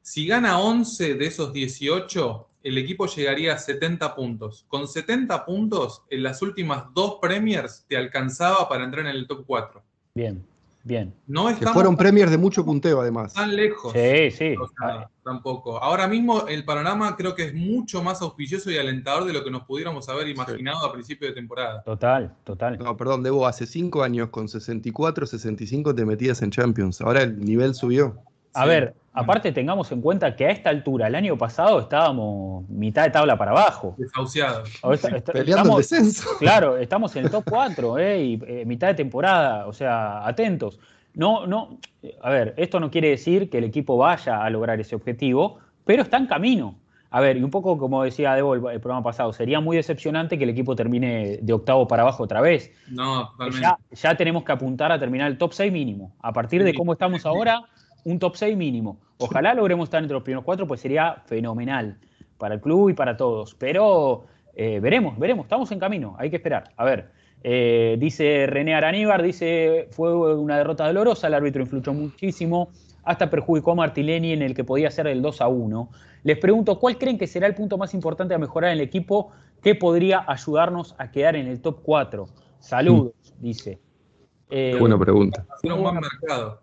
Si gana 11 de esos 18, el equipo llegaría a 70 puntos. Con 70 puntos, en las últimas dos Premiers te alcanzaba para entrar en el top 4. Bien, bien. No que fueron Premiers de mucho punteo, además. Tan lejos. Sí, sí. O sea, tampoco. Ahora mismo el panorama creo que es mucho más auspicioso y alentador de lo que nos pudiéramos haber imaginado sí. a principio de temporada. Total, total. No, perdón, Debo, hace 5 años con 64, 65 te metías en Champions. Ahora el nivel subió. A sí. ver, aparte tengamos en cuenta que a esta altura, el año pasado, estábamos mitad de tabla para abajo. Desahuciados. Peleando estamos, el descenso. Claro, estamos en el top 4, ¿eh? Y eh, mitad de temporada, o sea, atentos. No, no, a ver, esto no quiere decir que el equipo vaya a lograr ese objetivo, pero está en camino. A ver, y un poco como decía Debo el, el programa pasado, sería muy decepcionante que el equipo termine de octavo para abajo otra vez. No, totalmente. Ya, ya tenemos que apuntar a terminar el top 6 mínimo. A partir de cómo estamos ahora, un top 6 mínimo. Ojalá logremos estar entre los primeros cuatro, pues sería fenomenal para el club y para todos. Pero eh, veremos, veremos, estamos en camino, hay que esperar. A ver, eh, dice René Araníbar, dice, fue una derrota dolorosa, el árbitro influyó muchísimo, hasta perjudicó a Martileni en el que podía ser el 2 a 1. Les pregunto, ¿cuál creen que será el punto más importante a mejorar en el equipo que podría ayudarnos a quedar en el top 4? Saludos, mm. dice. Eh, buena pregunta. Hacer un buen mercado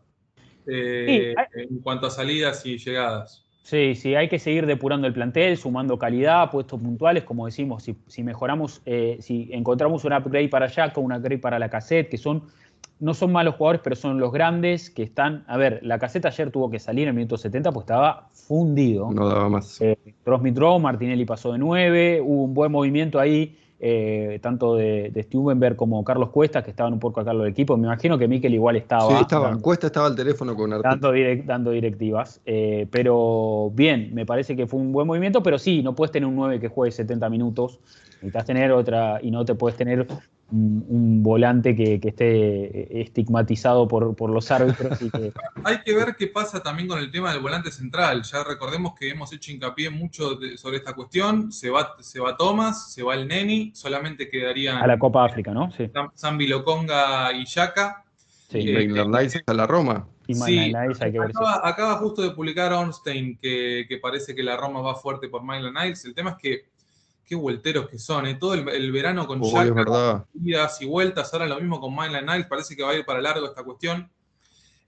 eh, sí, en cuanto a salidas y llegadas. Sí, sí, hay que seguir depurando el plantel, sumando calidad, puestos puntuales, como decimos, si, si mejoramos, eh, si encontramos un upgrade para Jaco, un upgrade para la cassette, que son, no son malos jugadores, pero son los grandes que están, a ver, la cassette ayer tuvo que salir en el minuto 70, pues estaba fundido. No daba más. Eh, Trosmitrov, Martinelli pasó de 9, hubo un buen movimiento ahí, eh, tanto de, de Stubenberg como Carlos Cuesta, que estaban un poco a cargo del equipo. Me imagino que Miquel igual estaba. Sí, estaba. Dando, Cuesta estaba al teléfono con. Dando, direct, dando directivas. Eh, pero bien, me parece que fue un buen movimiento, pero sí, no puedes tener un 9 que juegue 70 minutos. Necesitas tener otra, y no te puedes tener un, un volante que, que, esté estigmatizado por, por los árbitros. Y que... Hay que ver qué pasa también con el tema del volante central. Ya recordemos que hemos hecho hincapié mucho de, sobre esta cuestión. Se va, se va Thomas, se va el Neni, solamente quedarían. A la Copa África, ¿no? Sí. Zambi Loconga y Yaka. Sí. Y eh, a la Roma. Sí, acaba, acaba, justo de publicar Ornstein que, que, parece que la Roma va fuerte por Maitland Niles. El tema es que qué vuelteros que son, ¿eh? todo el, el verano con oh, Jack, idas y vueltas, ahora lo mismo con Maitland Niles, parece que va a ir para largo esta cuestión.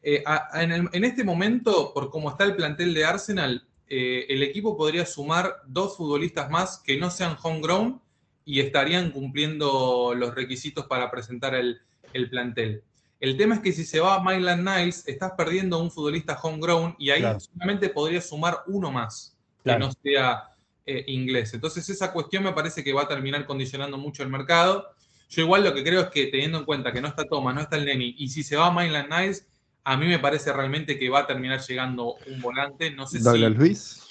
Eh, a, a, en, el, en, este momento, por cómo está el plantel de Arsenal, eh, el equipo podría sumar dos futbolistas más que no sean homegrown y estarían cumpliendo los requisitos para presentar el, el plantel. El tema es que si se va a Myland Niles, estás perdiendo a un futbolista homegrown y ahí claro. solamente podría sumar uno más, claro. que no sea eh, inglés. Entonces esa cuestión me parece que va a terminar condicionando mucho el mercado. Yo igual lo que creo es que teniendo en cuenta que no está Thomas, no está el Neni, y si se va a Myland Niles, a mí me parece realmente que va a terminar llegando un volante. No sé Douglas si... Luis.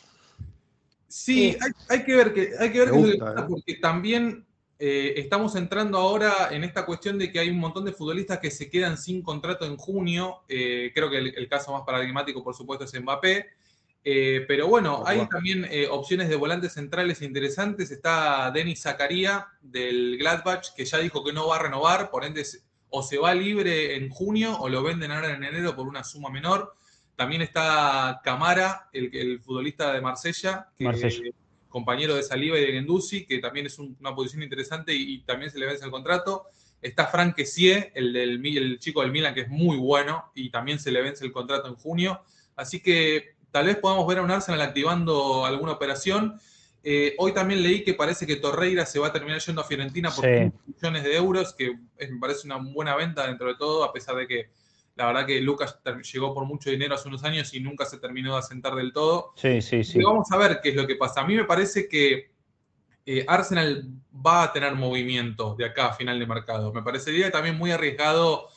Sí, hay, hay, que ver que hay que ver gusta, que, ¿eh? porque también eh, estamos entrando ahora en esta cuestión de que hay un montón de futbolistas que se quedan sin contrato en junio. Eh, creo que el, el, caso más paradigmático, por supuesto, es Mbappé. Eh, pero bueno, hay también eh, opciones de volantes centrales interesantes. Está Denis Zakaria del Gladbach, que ya dijo que no va a renovar, por ende o se va libre en junio o lo venden ahora en enero por una suma menor. También está Camara, el, el futbolista de Marsella, que Marsella. compañero de Saliba y de Gendusi, que también es un, una posición interesante y, y, también se le vence el contrato. Está Frank Kessie, el, del, el chico del Milan, que es muy bueno y también se le vence el contrato en junio. Así que tal vez podamos ver a un Arsenal activando alguna operación. Eh, hoy también leí que parece que Torreira se va a terminar yendo a Fiorentina por sí. millones de euros, que es, me parece una buena venta dentro de todo, a pesar de que La verdad que Lucas llegó por mucho dinero hace unos años y nunca se terminó de asentar del todo. Sí, sí, sí. Y vamos a ver qué es lo que pasa. A mí me parece que eh, Arsenal va a tener movimiento de acá a final de mercado. Me parecería también muy arriesgado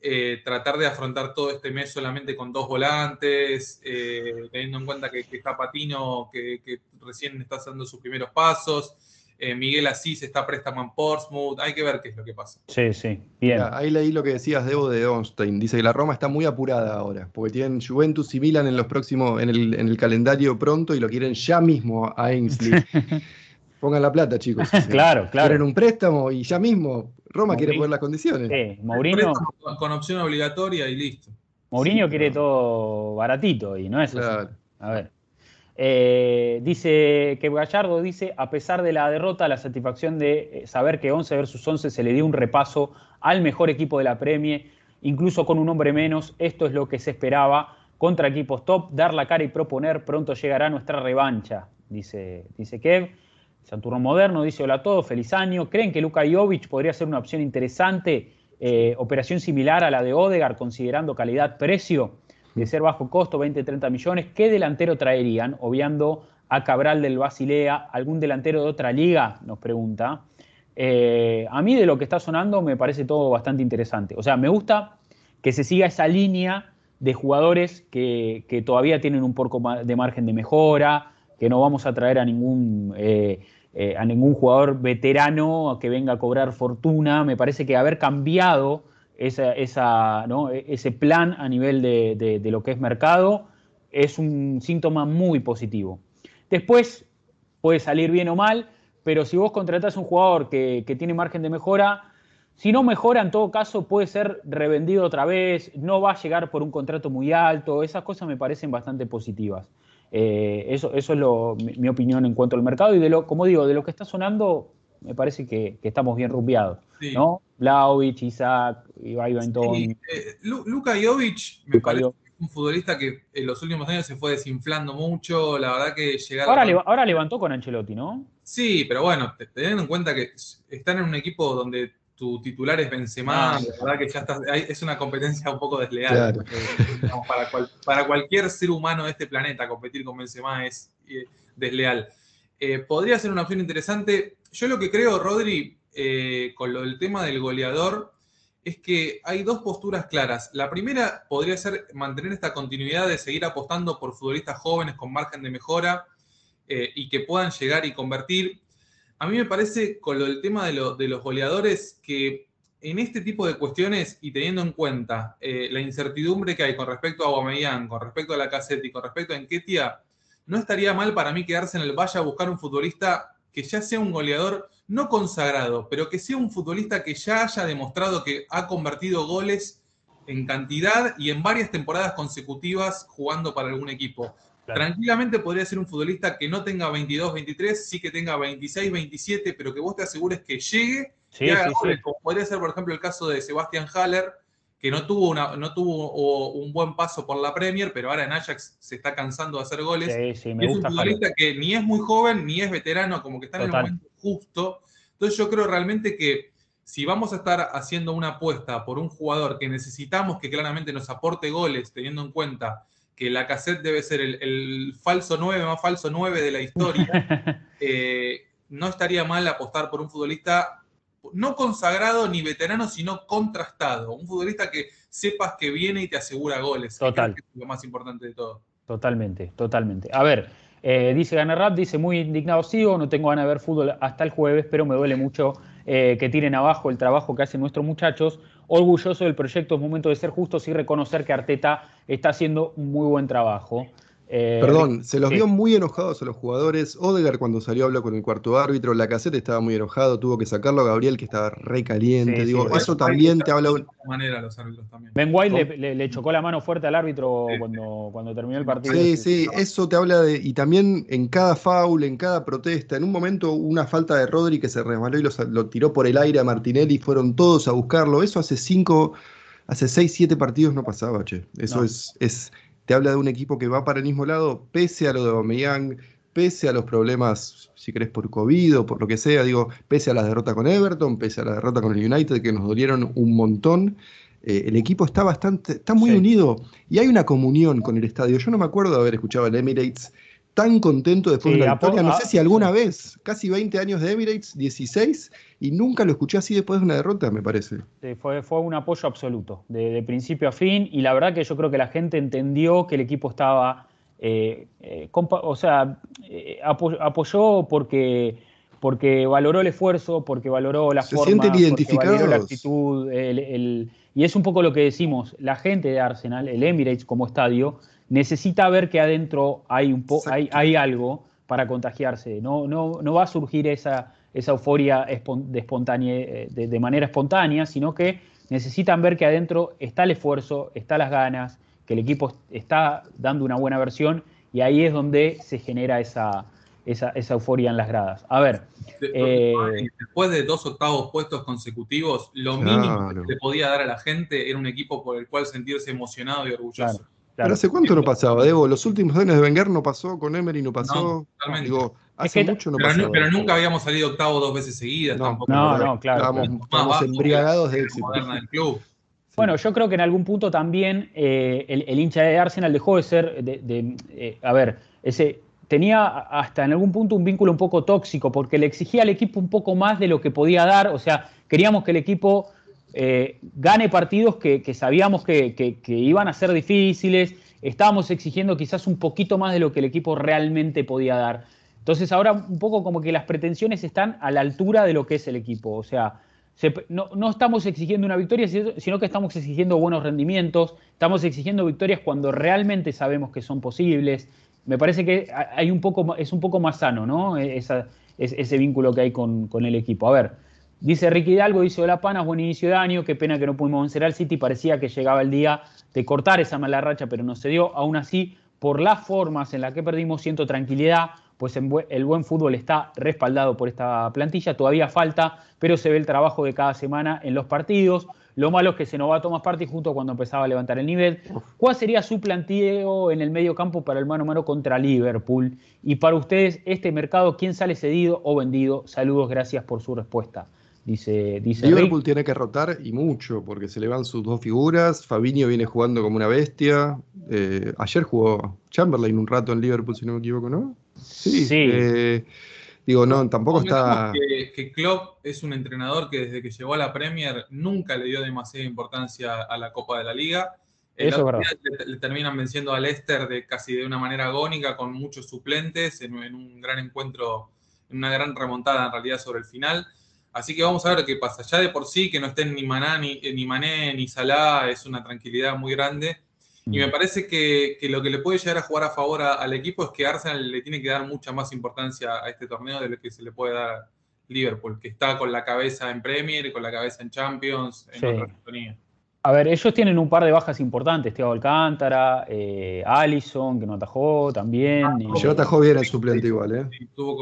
eh, tratar de afrontar todo este mes solamente con dos volantes, eh, teniendo en cuenta que, está Patino, que, recién está haciendo sus primeros pasos. Miguel Asís está préstamo en Portsmouth. Hay que ver qué es lo que pasa. Sí, sí. Bien. ahí leí lo que decías, Debo, de Onstein. Dice que la Roma está muy apurada ahora, porque tienen Juventus y Milan en los próximos, en el, en el calendario pronto y lo quieren ya mismo a Ainsley. Pongan la plata, chicos. claro, claro. Quieren un préstamo y ya mismo Roma quiere poner las condiciones. Sí, Mourinho. Con opción obligatoria y listo. Mourinho quiere todo baratito y no es claro. A ver. Eh, dice que Gallardo dice, a pesar de la derrota, la satisfacción de eh, saber que 11 versus 11 se le dio un repaso al mejor equipo de la Premie, incluso con un hombre menos, esto es lo que se esperaba contra equipos top, dar la cara y proponer, pronto llegará nuestra revancha, dice, dice Kev. Santurrón Moderno dice hola a todos, feliz año. ¿Creen que Luka Jovic podría ser una opción interesante? Eh, operación similar a la de Odegar, considerando calidad-precio, de ser bajo costo, 20-30 millones. ¿Qué delantero traerían? Obviando a Cabral del Basilea, algún delantero de otra liga, nos pregunta. Eh, a mí de lo que está sonando me parece todo bastante interesante. O sea, me gusta que se siga esa línea de jugadores que, todavía tienen un poco de margen de mejora, que no vamos a traer a ningún eh, eh, a ningún jugador veterano que venga a cobrar fortuna. Me parece que haber cambiado esa, ese plan a nivel de, lo que es mercado es un síntoma muy positivo. Después puede salir bien o mal, pero si vos contratás un jugador que tiene margen de mejora, si no mejora, en todo caso, puede ser revendido otra vez, no va a llegar por un contrato muy alto, esas cosas me parecen bastante positivas. Eh, eso, eso es lo, mi, opinión en cuanto al mercado y de lo, como digo, de lo que está sonando, me parece que, estamos bien rumbeados. ¿no? Blaovic, Isaac, Ibai Bentón. Sí. Eh, Luka Jovic me parece un futbolista que en los últimos años se fue desinflando mucho. La verdad que llegaron. Ahora, ahora levantó con Ancelotti, ¿no? Sí, pero bueno, teniendo en cuenta que están en un equipo donde tu titular es Benzema, ah. la verdad que ya está, es una competencia un poco desleal. para, cualquier ser humano de este planeta competir con Benzema es eh, desleal. Eh, podría ser una opción interesante. Yo lo que creo, Rodri, eh, con lo del tema del goleador, es que hay dos posturas claras. La primera podría ser mantener esta continuidad de seguir apostando por futbolistas jóvenes con margen de mejora y que puedan llegar y convertir a mí me parece con del tema de, los goleadores que en este tipo de cuestiones y teniendo en cuenta eh, la incertidumbre que hay con respecto a Aubameyang, con respecto a la caseta y con respecto a Enquetia, no estaría mal para mí quedarse en el valle a buscar un futbolista que ya sea un goleador no consagrado, pero que sea un futbolista que ya haya demostrado que ha convertido goles en cantidad y en varias temporadas consecutivas jugando para algún equipo. Tranquilamente podría ser un futbolista que no tenga 22, 23, sí que tenga 26, 27, pero que vos te asegures que llegue y haga goles, Como podría ser, por ejemplo, el caso de Sebastian Haller, que no tuvo, una, no tuvo un buen paso por la Premier, pero ahora en Ajax se está cansando de hacer goles. es un futbolista que ni es muy joven ni es veterano, como que está en el momento justo. Entonces yo creo realmente que si vamos a estar haciendo una apuesta por un jugador que necesitamos que claramente nos aporte goles, teniendo en cuenta que la cassette debe ser el, falso 9 más falso 9 de la historia, eh, no estaría mal apostar por un futbolista no consagrado ni veterano, sino contrastado. Un futbolista que sepas que viene y te asegura goles. Total. es lo más importante de todo. Totalmente, totalmente. A ver, eh, dice Ganar dice muy indignado sigo, no tengo ganas de ver fútbol hasta el jueves, pero me duele mucho eh, que tiren abajo el trabajo que hacen nuestros muchachos orgulloso del proyecto, es momento de ser justos y reconocer que Arteta está haciendo un muy buen trabajo. Eh, Perdón, se los vio muy enojados a los jugadores. Odegar cuando salió habló con el cuarto árbitro, la caseta estaba muy enojado, tuvo que sacarlo a Gabriel que estaba re caliente. Digo, eso también te habla. De manera los árbitros también. Ben White le, chocó la mano fuerte al árbitro cuando, cuando terminó el partido. Sí, sí, eso te habla de. Y también en cada foul, en cada protesta, en un momento una falta de Rodri que se resbaló y lo, tiró por el aire a Martinelli, fueron todos a buscarlo. Eso hace cinco, hace seis, siete partidos no pasaba, che. Eso es, es te habla de un equipo que va para el mismo lado, pese a lo de Aubameyang, pese a los problemas, si querés, por COVID o por lo que sea, digo, pese a la derrota con Everton, pese a la derrota con el United, que nos dolieron un montón, eh, el equipo está bastante, está muy Sí. unido y hay una comunión con el estadio. Yo no me acuerdo de haber escuchado al Emirates tan contento después Sí, de la victoria. No sé si alguna vez, casi 20 años de Emirates, 16, y nunca lo escuché así después de una derrota, me parece. Sí, fue, fue un apoyo absoluto, de, de principio a fin, y la verdad que yo creo que la gente entendió que el equipo estaba, eh, eh, o sea, eh, apo- apoyó porque, porque valoró el esfuerzo, porque valoró la Se forma, porque valoró la actitud, el- el- y es un poco lo que decimos, la gente de Arsenal, el Emirates como estadio, necesita ver que adentro hay, un po- hay, hay algo para contagiarse, no, no, no va a surgir esa, esa euforia espon- de, espontánea- eh, de, de manera espontánea, sino que necesitan ver que adentro está el esfuerzo, está las ganas, que el equipo está dando una buena versión y ahí es donde se genera esa, esa, esa euforia en las gradas. A ver, De- Eh, Después de dos octavos puestos consecutivos, lo Claro. mínimo que le podía dar a la gente era un equipo por el cual sentirse emocionado y orgulloso. claro, claro. ¿hace cuánto no pasaba, Debo? Los últimos años de Wenger no pasó, con Emery no pasó. No, totalmente. Digo, hace que- mucho no Pero, pero nunca habíamos salido octavo dos veces seguidas No, tampoco. No, claro. Estábamos, Más estábamos bajo embriagados de éxito. del club. Bueno, yo creo que en algún punto también eh, el, el hincha de Arsenal dejó de ser, de, de, eh, a ver, ese tenía hasta en algún punto un vínculo un poco tóxico porque le exigía al equipo un poco más de lo que podía dar, o sea, queríamos que el equipo eh, gane partidos que, sabíamos que, iban a ser difíciles, estábamos exigiendo quizás un poquito más de lo que el equipo realmente podía dar. Entonces ahora un poco como que las pretensiones están a la altura de lo que es el equipo, o sea, se- no, estamos exigiendo una victoria, sino que estamos exigiendo buenos rendimientos, estamos exigiendo victorias cuando realmente sabemos que son posibles. Me parece que ha- hay un poco, es un poco más sano, ¿no? Es- ese vínculo que hay con el equipo. A ver, dice Ricky Hidalgo, dice Hola Panas, buen inicio de año, qué pena que no pudimos vencer al City, parecía que llegaba el día de cortar esa mala racha, pero no se dio. Aún así, por las formas en las que perdimos, siento tranquilidad, pues el buen fútbol está respaldado por esta plantilla, todavía falta, pero se ve el trabajo de cada semana en los partidos. Lo malo es que se nos va Tomás Partey justo cuando empezaba a levantar el nivel. ¿Cuál sería su planteo en el medio campo para el mano a mano contra Liverpool? Y para ustedes, este mercado, ¿quién sale cedido o vendido? Saludos, gracias por su respuesta. Dice, dice Liverpool Rick. tiene que rotar y mucho, porque se le van sus dos figuras. Fabinho viene jugando como una bestia. Eh, ayer jugó Chamberlain un rato en Liverpool, si no me equivoco, ¿no? Sí. Sí. eh, digo, no, tampoco está. Que, que Klopp es un entrenador que desde que llegó a la Premier nunca le dio demasiada importancia a la Copa de la Liga. El Eso es otro verdad. día Le, le terminan venciendo al Leicester de casi de una manera agónica, con muchos suplentes, en, en un gran encuentro, en una gran remontada en realidad sobre el final. Así que vamos a ver qué pasa. Ya de por sí que no estén ni Maná, ni, ni Mané, ni Salah, es una tranquilidad muy grande. Y me parece que, que lo que le puede llegar a jugar a favor a- al equipo es que Arsenal le tiene que dar mucha más importancia a este torneo de lo que se le puede dar a Liverpool, que está con la cabeza en Premier, con la cabeza en Champions, en Sí. otra sintonía. A ver, ellos tienen un par de bajas importantes, Thiago Alcántara, eh, Allison, que no atajó también. y- Ayer atajó bien el suplente igual, ¿eh?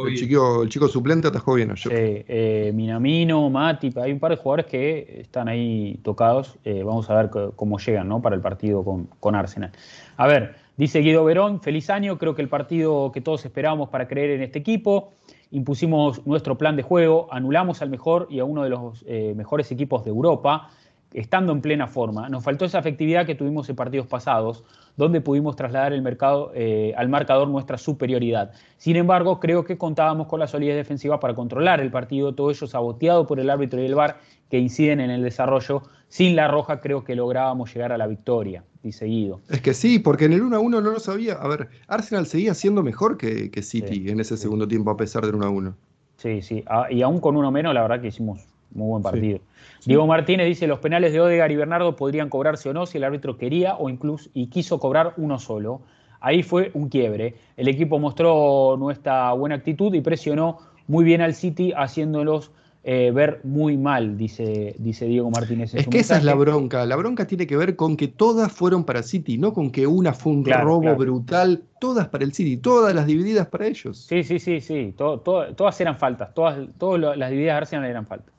El chico, el chico suplente atajó bien ayer. Sí, eh, Minamino, Matip, hay un par de jugadores que están ahí tocados. Eh, vamos a ver cómo llegan ¿no? para el partido con, con Arsenal. A ver, dice Guido Verón, feliz año, creo que el partido que todos esperábamos para creer en este equipo. Impusimos nuestro plan de juego, anulamos al mejor y a uno de los eh, mejores equipos de Europa, estando en plena forma. Nos faltó esa efectividad que tuvimos en partidos pasados, donde pudimos trasladar el mercado, eh, al marcador nuestra superioridad. Sin embargo, creo que contábamos con la solidez defensiva para controlar el partido, todo ello saboteado por el árbitro y el VAR que inciden en el desarrollo. Sin la roja creo que lográbamos llegar a la victoria, dice Guido. Es que sí, porque en el 1 a 1 no lo sabía. A ver, Arsenal seguía siendo mejor que, que City Sí, en ese sí. segundo tiempo, a pesar del 1 a 1. Sí, sí. Ah, y aún con uno menos, la verdad que hicimos muy buen partido. Diego Martínez dice, los penales de Odegar y Bernardo podrían cobrarse o no si el árbitro quería o incluso y quiso cobrar uno solo. Ahí fue un quiebre. El equipo mostró nuestra buena actitud y presionó muy bien al City, haciéndolos eh, ver muy mal, dice, dice Diego Martínez. en Es su que esa es la bronca. La bronca tiene que ver con que todas fueron para City, no con que una fue un Claro, robo claro. brutal. Todas para el City, todas las divididas para ellos. Sí, sí, sí, sí. Todo- todo- todas eran faltas. Todas, todas las divididas de Arsenal eran faltas.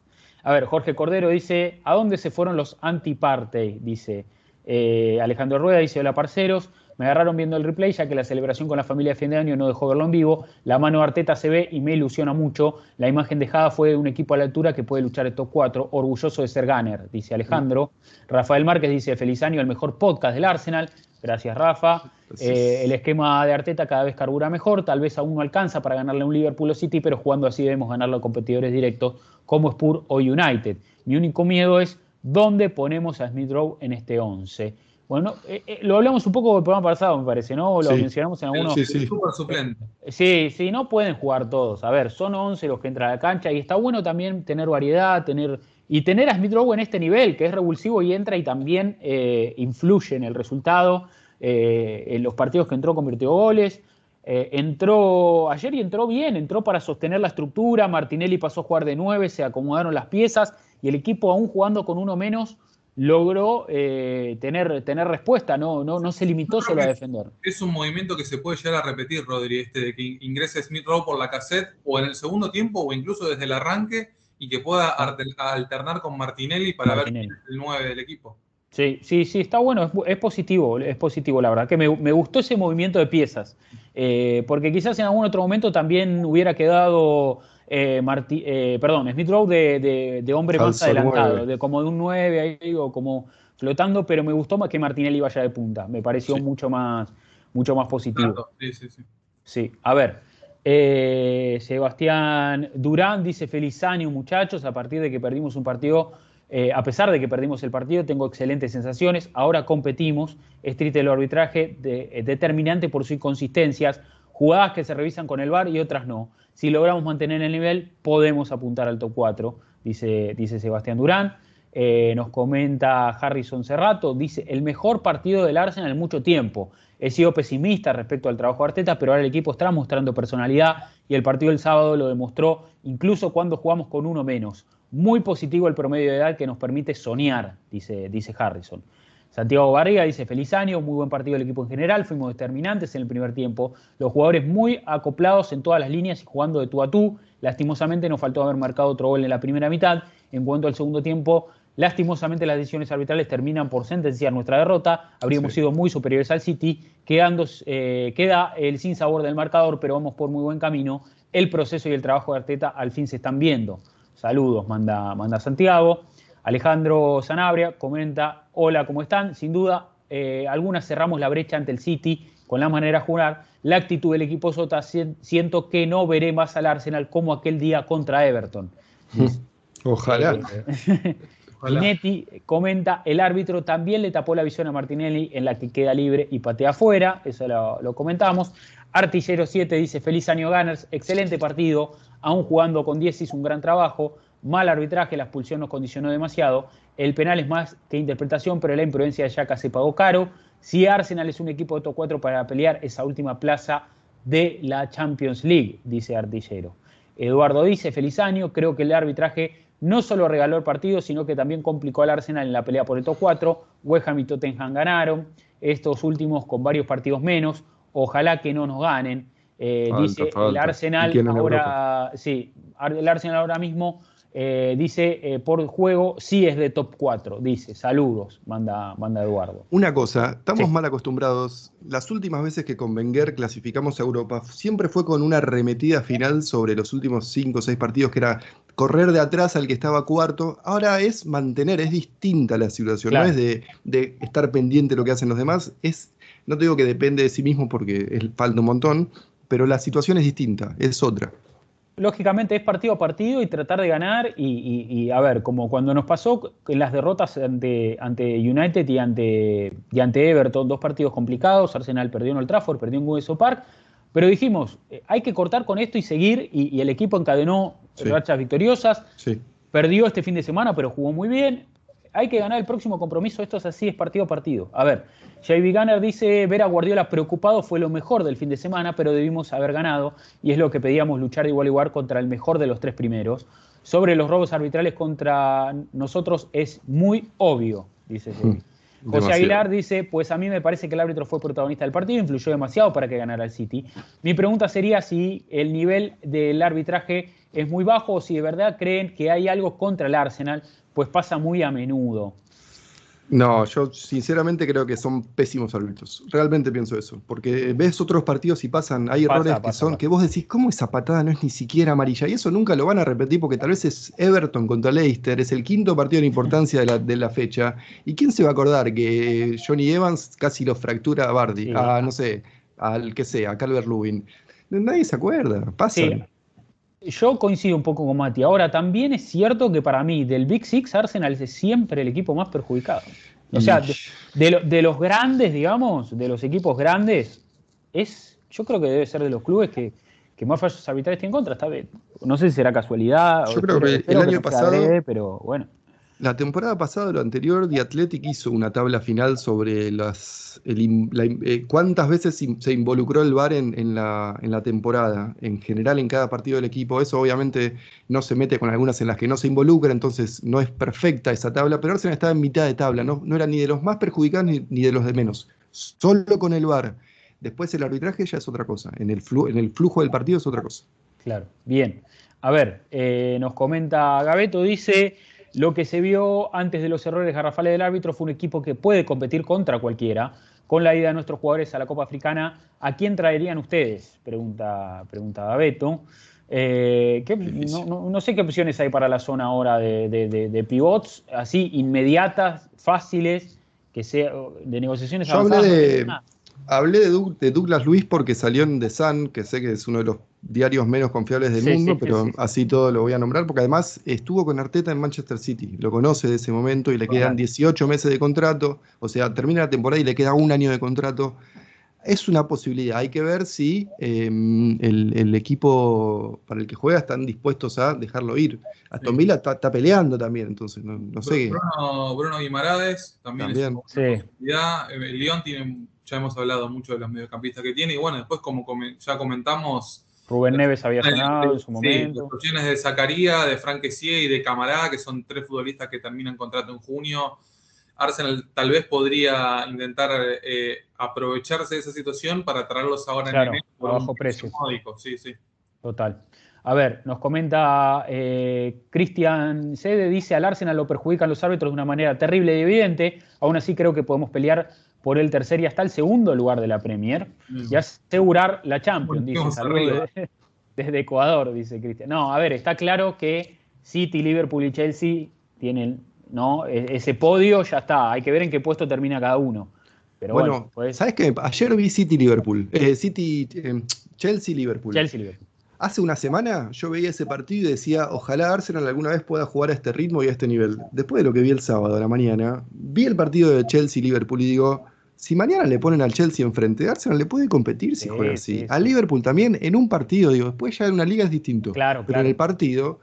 A ver, Jorge Cordero dice, ¿a dónde se fueron los anti-partey? Dice, Eh, Alejandro Rueda dice, hola parceros, me agarraron viendo el replay ya que la celebración con la familia de fin de año no dejó verlo en vivo. La mano de Arteta se ve y me ilusiona mucho. La imagen dejada fue de un equipo a la altura que puede luchar estos cuatro. Orgulloso de ser Gunner, dice Alejandro. Rafael Márquez dice, feliz año, el mejor podcast del Arsenal. Gracias, Rafa. Eh, el esquema de Arteta cada vez carbura mejor. Tal vez aún no alcanza para ganarle a un Liverpool o City, pero jugando así debemos ganarlo a competidores directos como Spurs o United. Mi único miedo es dónde ponemos a Smith Rowe en este 11. Bueno, eh, eh, lo hablamos un poco el programa pasado, me parece, ¿no? Lo mencionamos en algunos. Sí, sí. suplente. Sí, sí, no pueden jugar todos. A ver, son 11 los que entran a la cancha y está bueno también tener variedad, tener. Y tener a Smith Rowe en este nivel, que es revulsivo y entra y también eh, influye en el resultado. en los partidos que entró convirtió goles. entró ayer y entró bien, entró para sostener la estructura. Martinelli pasó a jugar de 9, se acomodaron las piezas y el equipo, aún jugando con uno menos, logró eh, tener, tener respuesta, no, no, no se limitó solo a defender. Es un movimiento que se puede llegar a repetir, Rodri, este de que ingrese Smith Rowe por la cassette o en el segundo tiempo o incluso desde el arranque y que pueda alternar con Martinelli para ver el 9 del equipo. Sí, sí, sí, está bueno, es, positivo, es positivo, la verdad, que me, gustó ese movimiento de piezas, eh, porque quizás en algún otro momento también hubiera quedado eh, eh, perdón, Smith Rowe de, hombre más adelantado, de como de un 9 ahí, o como flotando, pero me gustó más que Martinelli vaya de punta. Me pareció mucho, más, mucho más positivo. Sí, sí, sí. Sí, a ver. Eh, Sebastián Durán dice: Feliz año, muchachos. A partir de que perdimos un partido, a pesar de que perdimos el partido, tengo excelentes sensaciones. Ahora competimos. Es triste el arbitraje, determinante por sus inconsistencias. Jugadas que se revisan con el VAR y otras no. Si logramos mantener el nivel, podemos apuntar al top 4, dice, dice Sebastián Durán. Eh, nos comenta Harrison Cerrato, dice, el mejor partido del Arsenal en mucho tiempo. He sido pesimista respecto al trabajo de Arteta, pero ahora el equipo está mostrando personalidad y el partido del sábado lo demostró incluso cuando jugamos con uno menos. Muy positivo el promedio de edad que nos permite soñar, dice, dice Harrison. Santiago Barriga dice, feliz año, muy buen partido del equipo en general, fuimos determinantes en el primer tiempo, los jugadores muy acoplados en todas las líneas y jugando de tú a tú, lastimosamente nos faltó haber marcado otro gol en la primera mitad, en cuanto al segundo tiempo, lastimosamente las decisiones arbitrales terminan por sentenciar nuestra derrota, habríamos sido muy superiores al City, quedando, eh, queda el sin sabor del marcador, pero vamos por muy buen camino, el proceso y el trabajo de Arteta al fin se están viendo. Saludos, manda, manda Santiago. Alejandro Sanabria comenta, hola, ¿cómo están? Sin duda, eh, algunas cerramos la brecha ante el City con la manera de jugar. La actitud del equipo Sota, siento que no veré más al Arsenal como aquel día contra Everton. Ojalá. Eh, comenta, el árbitro también le tapó la visión a Martinelli en la que queda libre y patea afuera, eso lo, lo comentamos. Artillero 7 dice, feliz año Gunners, excelente partido, aún jugando con 10 hizo un gran trabajo mal arbitraje, la expulsión nos condicionó demasiado. El penal es más que interpretación, pero la imprudencia de Yaka se pagó caro. Si Arsenal es un equipo de top 4 para pelear esa última plaza de la Champions League, dice Artillero. Eduardo dice, feliz año, creo que el arbitraje no solo regaló el partido, sino que también complicó al Arsenal en la pelea por el top 4. West Ham y Tottenham ganaron, estos últimos con varios partidos menos. Ojalá que no nos ganen. Eh, dice el Arsenal ahora, sí, el Arsenal ahora mismo eh, dice, eh, por juego sí es de top 4, dice, saludos, manda, manda Eduardo. Una cosa, estamos mal acostumbrados, las últimas veces que con Wenger clasificamos a Europa, siempre fue con una arremetida final sobre los últimos 5 o 6 partidos, que era correr de atrás al que estaba cuarto, ahora es mantener, es distinta la situación, no es de, estar pendiente de lo que hacen los demás, es, no te digo que depende de sí mismo porque falta un montón, pero la situación es distinta, es otra. Lógicamente es partido a partido y tratar de ganar y, a ver, como cuando nos pasó en las derrotas ante, ante United y ante, y ante Everton, dos partidos complicados, Arsenal perdió en el Trafford, perdió en Hueso Park, pero dijimos, eh, hay que cortar con esto y seguir y, el equipo encadenó rachas victoriosas, perdió este fin de semana, pero jugó muy bien, hay que ganar el próximo compromiso, esto es así, es partido a partido. A ver, JB Gunner dice, ver a Guardiola preocupado fue lo mejor del fin de semana, pero debimos haber ganado, y es lo que pedíamos, luchar de igual a igual contra el mejor de los tres primeros. Sobre los robos arbitrales contra nosotros es muy obvio, dice JB. Mm, José Aguilar dice, pues a mí me parece que el árbitro fue protagonista del partido, influyó demasiado para que ganara el City. Mi pregunta sería si el nivel del arbitraje es muy bajo o si de verdad creen que hay algo contra el Arsenal, pues pasa muy a menudo. No, yo sinceramente creo que son pésimos árbitros. Realmente pienso eso. Porque ves otros partidos y pasan, hay Pasa, errores que pasa, son, pasa. que vos decís, ¿cómo esa patada no es ni siquiera amarilla? Y eso nunca lo van a repetir porque tal vez es Everton contra Leicester, es el quinto partido de importancia de la, de la fecha. ¿Y quién se va a acordar que Johnny Evans casi lo fractura a Bardi? Sí. A, no sé, al que sea, a Calvert Lubin. Nadie se acuerda, pasan. Sí. Yo coincido un poco con Mati. Ahora, también es cierto que para mí, del Big Six, Arsenal es siempre el equipo más perjudicado. O sea, de, de lo- de los grandes, digamos, de los equipos grandes, es, yo creo que debe ser de los clubes que, que más fallos arbitrales tienen contra. Está bien. No sé si será casualidad. Yo o creo que el año pasado- adrede, pero bueno. La temporada pasada, lo anterior, The Athletic hizo una tabla final sobre las el eh, cuántas veces se involucró el VAR en, en la, en la temporada, en general en cada partido del equipo. Eso obviamente no se mete con algunas en las que no se involucra, entonces no es perfecta esa tabla, pero Arsenal estaba en mitad de tabla, no, no era ni de los más perjudicados ni, ni de los de menos, solo con el VAR. Después el arbitraje ya es otra cosa, en el, flu- en el flujo del partido es otra cosa. Claro, bien. A ver, eh, nos comenta Gabeto, dice, lo que se vio antes de los errores garrafales del árbitro fue un equipo que puede competir contra cualquiera. Con la ida de nuestros jugadores a la Copa Africana, ¿a quién traerían ustedes? Pregunta, pregunta Gabeto. Eh, ¿qué- no, no- no sé qué opciones hay para la zona ahora de, de- de- de pivots, así inmediatas, fáciles, que sea de negociaciones Yo hablé avanzadas. de, Ah, hablé de, Doug- de Douglas Luis porque salió en The Sun, que sé que es uno de los diarios menos confiables del Sí, mundo, sí, pero sí, sí. así todo lo voy a nombrar, porque además estuvo con Arteta en Manchester City, lo conoce de ese momento y le quedan Claro. 18 meses de contrato, o sea, termina la temporada y le queda un año de contrato. Es una posibilidad, hay que ver si eh, el, el equipo para el que juega están dispuestos a dejarlo ir. Aston Villa está, está peleando también, entonces no, no sé. Bruno, Bruno Guimaraes también, También. es una Sí. posibilidad. Eh, El Lyon tiene, ya hemos hablado mucho de los mediocampistas que tiene, y bueno, después como come- ya comentamos, Rubén Neves había sonado en su Sí, momento. las opciones de Zacaría, de Frank Kessie y de Camará, que son tres futbolistas que terminan contrato en junio. Arsenal tal vez podría intentar eh, aprovecharse de esa situación para traerlos ahora Claro, en enero a bajo precio. módico. Sí, sí. Total. A ver, nos comenta eh, Cristian Sede, dice al Arsenal lo perjudican los árbitros de una manera terrible y evidente, aún así creo que podemos pelear por el tercer y hasta el segundo lugar de la Premier y asegurar la Champions, dice, saludos desde Ecuador, dice Cristian. No, a ver, está claro que City, Liverpool y Chelsea tienen ¿no? E- ese podio, ya está, hay que ver en qué puesto termina cada uno. Pero bueno, bueno, pues, ¿sabes qué? Ayer vi City-Liverpool, eh, City, eh, Chelsea-Liverpool. Chelsea, Liverpool. Hace una semana yo veía ese partido y decía, ojalá Arsenal alguna vez pueda jugar a este ritmo y a este nivel. Después de lo que vi el sábado a la mañana, vi el partido de Chelsea-Liverpool y digo, si mañana le ponen al Chelsea enfrente, Arsenal le puede competir si Sí, juega así. sí, Al sí. Liverpool también en un partido, digo, después ya en una liga es distinto. Claro, Pero claro. en el partido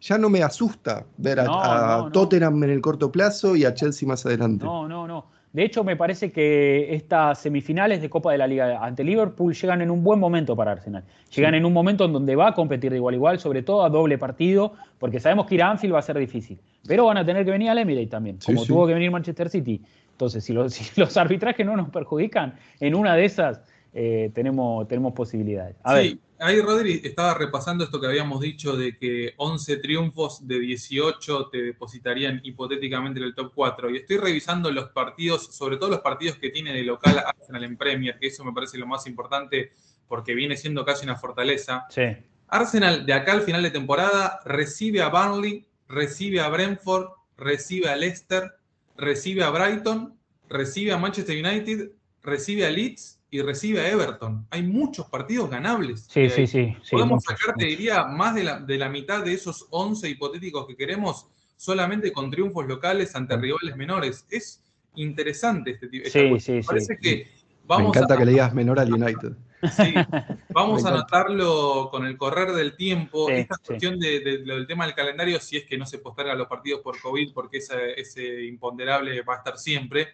ya no me asusta ver a, No, a no, no. Tottenham en el corto plazo y a Chelsea más adelante. No, no, no. De hecho, me parece que estas semifinales de Copa de la Liga ante Liverpool llegan en un buen momento para Arsenal. Llegan en un momento en donde va a competir de igual a igual, sobre todo a doble partido, porque sabemos que ir a Anfield va a ser difícil. Pero van a tener que venir al Emirates también, como tuvo que venir Manchester City. Entonces, si los, si los arbitrajes no nos perjudican, en una de esas eh, tenemos, tenemos posibilidades. A sí, ahí Rodri estaba repasando esto que habíamos dicho de que 11 triunfos de 18 te depositarían hipotéticamente en el top 4. Y estoy revisando los partidos, sobre todo los partidos que tiene de local Arsenal en Premier, que eso me parece lo más importante porque viene siendo casi una fortaleza. sí. Arsenal de acá al final de temporada recibe a Burnley, recibe a Brentford, recibe a Leicester, recibe a Brighton, recibe a Manchester United, recibe a Leeds y recibe a Everton. Hay muchos partidos ganables. Sí, Eh, sí, sí. sí, Podemos muchos, sacar, te diría, más de la, de la mitad de esos 11 hipotéticos que queremos solamente con triunfos locales ante rivales menores. Es interesante este tipo. Sí, sí, sí. Parece que me vamos encanta a, que le digas menor al United. Sí, vamos a encanta. notarlo con el correr del tiempo. Sí, Esta sí. cuestión de- de- lo del tema del calendario, si es que no se postergan los partidos por COVID, porque ese, ese imponderable va a estar siempre.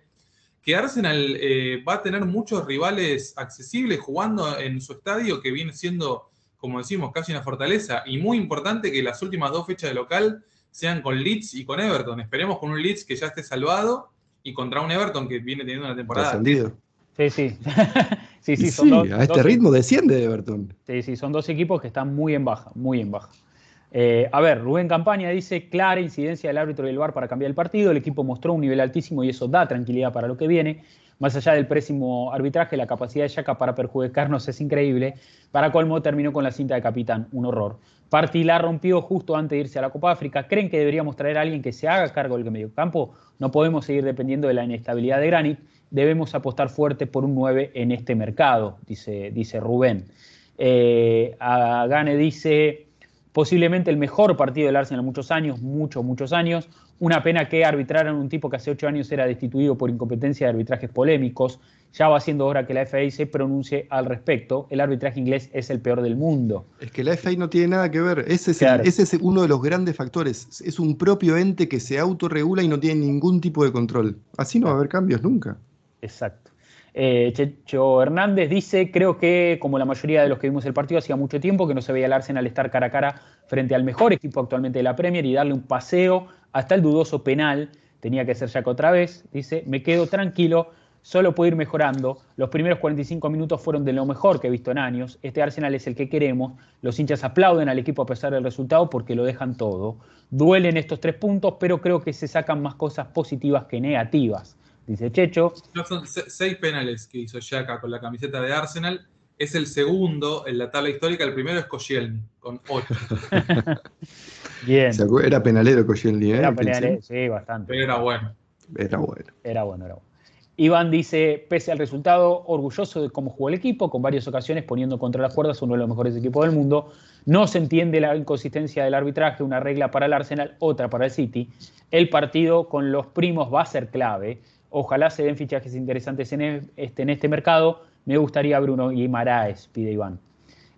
Que Arsenal eh, va a tener muchos rivales accesibles jugando en su estadio, que viene siendo, como decimos, casi una fortaleza. Y muy importante que las últimas dos fechas de local sean con Leeds y con Everton. Esperemos con un Leeds que ya esté salvado y contra un Everton que viene teniendo una temporada. Descendido. Sí, sí. sí, sí, son sí, dos- a este dos- ritmo desciende Everton. Sí, sí, son dos equipos que están muy en baja, muy en baja. Eh, a ver, Rubén Campaña dice, clara incidencia del árbitro y el VAR para cambiar el partido, el equipo mostró un nivel altísimo y eso da tranquilidad para lo que viene. Más allá del pésimo arbitraje, la capacidad de Yaka para perjudicarnos es increíble. Para colmo, terminó con la cinta de capitán, un horror. Parti la rompió justo antes de irse a la Copa África. ¿Creen que deberíamos traer a alguien que se haga cargo del medio campo? No podemos seguir dependiendo de la inestabilidad de Granit. Debemos apostar fuerte por un 9 en este mercado, dice, dice Rubén. Eh, Gane dice, posiblemente el mejor partido del Arsenal en muchos años, muchos, muchos años. Una pena que arbitraran un tipo que hace ocho años era destituido por incompetencia de arbitrajes polémicos. Ya va siendo hora que la FA se pronuncie al respecto. El arbitraje inglés es el peor del mundo. Es que la FA no tiene nada que ver. Ese es, ese es uno de los grandes factores. Es un propio ente que se autorregula y no tiene ningún tipo de control. Así no va a haber cambios nunca. Exacto. Eh, Checho Hernández dice, creo que como la mayoría de los que vimos el partido, hacía mucho tiempo que no se veía el Arsenal estar cara a cara frente al mejor equipo actualmente de la Premier y darle un paseo hasta el dudoso penal. Tenía que ser Jack otra vez. Dice, me quedo tranquilo, solo puedo ir mejorando. Los primeros 45 minutos fueron de lo mejor que he visto en años. Este Arsenal es el que queremos. Los hinchas aplauden al equipo a pesar del resultado porque lo dejan todo. Duelen estos tres puntos, pero creo que se sacan más cosas positivas que negativas dice Checho. son seis penales que hizo Yaka con la camiseta de Arsenal. Es el segundo en la tabla histórica. El primero es Koscielny, con ocho. Bien. Era penalero Koscielny, ¿eh? Era penalero, sí, bastante. Pero era bueno. Era bueno. Era bueno, era bueno. Iván dice, pese al resultado, orgulloso de cómo jugó el equipo, con varias ocasiones poniendo contra las cuerdas uno de los mejores equipos del mundo. No se entiende la inconsistencia del arbitraje, una regla para el Arsenal, otra para el City. El partido con los primos va a ser clave. Ojalá se den fichajes interesantes en este, en este mercado. Me gustaría Bruno Guimaraes, pide Iván.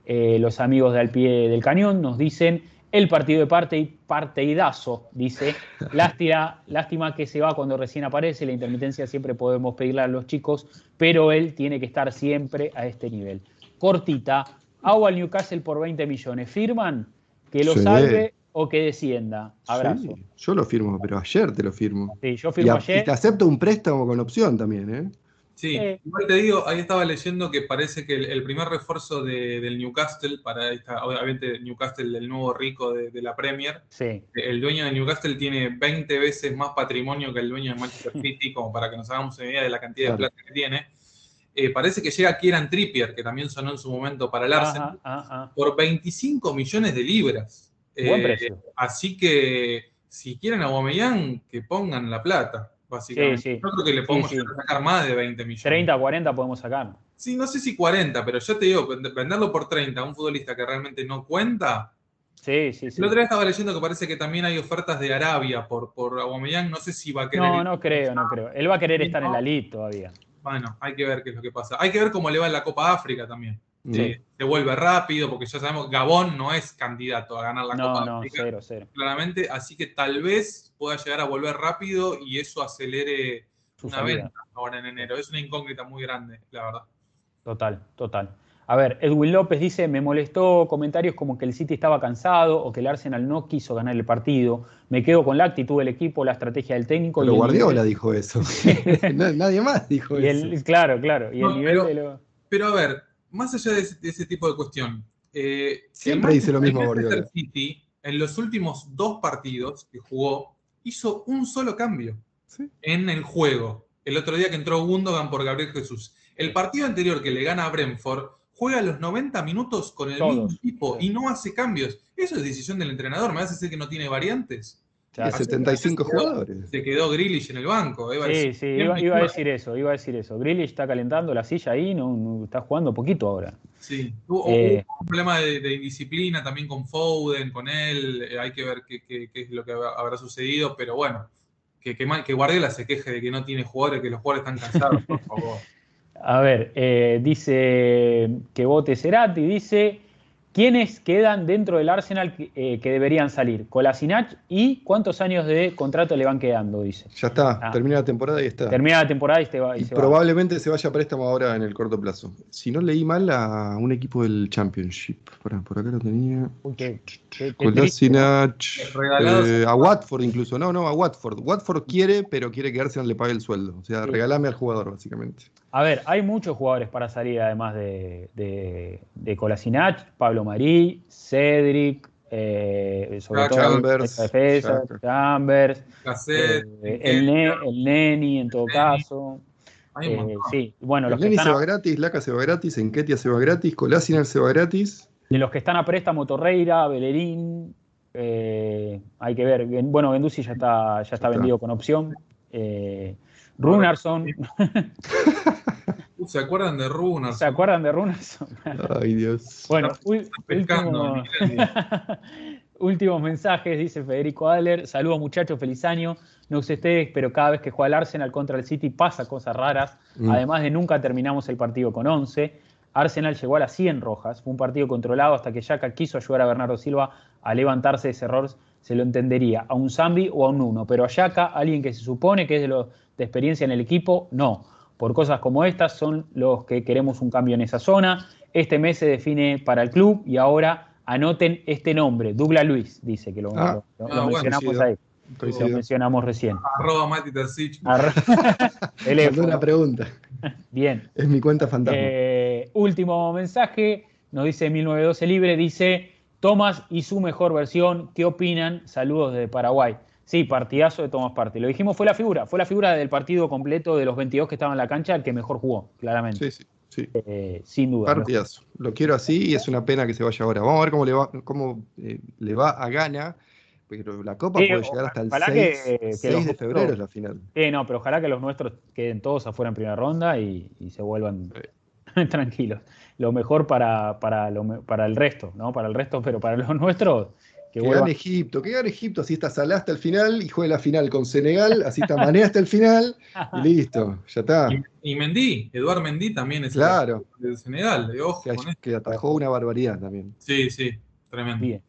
Eh, los amigos de Al Pie del Cañón nos dicen el partido de parte y parteidazo, dice. Lástima, lástima que se va cuando recién aparece, la intermitencia siempre podemos pedirle a los chicos, pero él tiene que estar siempre a este nivel. Cortita, agua al Newcastle por 20 millones. ¿Firman? Que lo salve o que descienda. Abrazo. yo lo firmo, pero ayer te lo firmo. Sí, yo firmo ayer. Y te acepto un préstamo con opción también, ¿eh? Sí, igual te digo, ahí estaba leyendo que parece que el, primer refuerzo del Newcastle, para esta, obviamente Newcastle, el nuevo rico de, la Premier, sí. el dueño de Newcastle tiene 20 veces más patrimonio que el dueño de Manchester City, como para que nos hagamos una idea de la cantidad de plata que tiene. Eh, parece que llega Kieran Trippier, que también sonó en su momento para el Arsenal, por 25 millones de libras. Buen eh, precio. Así que si quieren a que pongan la plata, básicamente. Sí, Yo creo que le podemos sacar más de 20 millones. 30, 40 podemos sacar. Sí, no sé si 40, pero yo te digo, venderlo por 30 a un futbolista que realmente no cuenta. Sí, sí, sí. El otro día estaba leyendo que parece que también hay ofertas de Arabia por, por Aubameyang. No sé si va a querer. No, no creo, no creo. Él va a querer estar en la LID todavía. Bueno, hay que ver qué es lo que pasa. Hay que ver cómo le va en la Copa África también se vuelve rápido, porque ya sabemos Gabón no es candidato a ganar la Copa no, cero, cero. claramente, así que tal vez pueda llegar a volver rápido y eso acelere una venta ahora en enero. Es una incógnita muy grande, la verdad. Total, total. A ver, Edwin López dice, me molestó comentarios como que el City estaba cansado o que el Arsenal no quiso ganar el partido. Me quedo con la actitud del equipo, la estrategia del técnico. Pero Guardiola dijo eso. Nadie más dijo eso. claro, claro. Y el nivel de lo... pero a ver, más allá de ese, tipo de cuestión, eh, siempre dice lo mismo Manchester City, en los últimos dos partidos que jugó, hizo un solo cambio en el juego. El otro día que entró Gundogan por Gabriel Jesús. El partido anterior que le gana a Brentford, juega los 90 minutos con el mismo equipo y no hace cambios. Eso es decisión del entrenador. ¿Me hace decir que no tiene variantes? 75 jugadores. Se quedó Grealish en el banco. sí, sí, iba, a decir eso, iba a decir eso. Grealish está calentando la silla ahí, no, está jugando poquito ahora. Sí, hubo, eh, un problema de, indisciplina también con Foden, con él, eh, hay que ver qué, es lo que habrá sucedido, pero bueno, que, que, Guardiola se queje de que no tiene jugadores, que los jugadores están cansados, por favor. A ver, eh, dice que vote Cerati, dice ¿Quiénes quedan dentro del Arsenal eh, que, deberían salir? Kolasinac y cuántos años de contrato le van quedando, dice. Ya está, ah. termina la temporada y está. Termina la temporada y, se va. probablemente se vaya a préstamo ahora en el corto plazo. Si no leí mal a un equipo del Championship. Por, por acá lo tenía. Kolasinac. Eh, a Watford incluso. No, no, a Watford. Watford quiere, pero quiere que Arsenal le pague el sueldo. O sea, regalame al jugador, básicamente. A ver, hay muchos jugadores para salir, además de, de, de Pablo Marí, Cedric, eh, sobre Ah, todo Chambers, defensa, Chambers. Cassette, eh, el, ne, el Neni en todo Neni. caso. Eh, sí, bueno, los El que, Neni están se a, va gratis, Laca se va gratis, Enketia se va gratis, Colasiner se va gratis. de los que están a préstamo, Torreira, Bellerín, eh, hay que ver. Bueno, Gendusi ya está, ya está está. vendido con opción. Runarsson, Uh, ¿Se acuerdan de Runas? ¿se acuerdan de Runarsson? Ay, Dios. Bueno, pescando, último- últimos mensajes, dice Federico Adler. Saludos muchachos, feliz año. No sé ustedes, pero cada vez que juega el Arsenal contra el City pasa cosas raras. Mm. Además de nunca terminamos el partido con 11. Arsenal llegó a las 100 rojas. Fue un partido controlado hasta que Yaka quiso ayudar a Bernardo Silva a levantarse de ese error. Se lo entendería a un Zambi o a un Uno. Pero a Yaka, alguien que se supone que es de, lo, de experiencia en el equipo, no. Por cosas como estas son los que queremos un cambio en esa zona. Este mes se define para el club y ahora anoten este nombre, Douglas Luis, dice que lo, Ah, lo- lo ah, mencionamos ahí. Lo mencionamos recién. Arroba Mati Tercich. Teléfono. una pregunta. Bien. Es mi cuenta fantasma. Eh, último mensaje, nos dice 1912 Libre, dice Tomás y su mejor versión, ¿qué opinan? Saludos desde Paraguay. Sí, partidazo de Tomás Parte. Lo dijimos, fue la figura, fue la figura del partido completo de los 22 que estaban en la cancha, el que mejor jugó, claramente. sí, sí, sí. Eh, sin duda. Partidazo. Lo quiero así y es una pena que se vaya ahora. Vamos a ver cómo le va, cómo, eh, le va a Gana. Pero la Copa Sí, puede llegar hasta el ojalá 6, que- que 6 los de febrero es la final. Eh, no, pero ojalá que los nuestros queden todos afuera en primera ronda y, y se vuelvan tranquilos. Lo mejor para, para, lo me- para el resto, ¿no? Para el resto, pero para los nuestros, que, Que, gane Egipto, que gane Egipto, así está Salah hasta el final y juegue la final con Senegal, así está Mané hasta el final y listo, ya está. Y, y Mendy, Eduard Mendy también es Claro. el de Senegal. de ojo Que, con esto. que atajó una barbaridad también. Sí, sí, tremendo. Bien.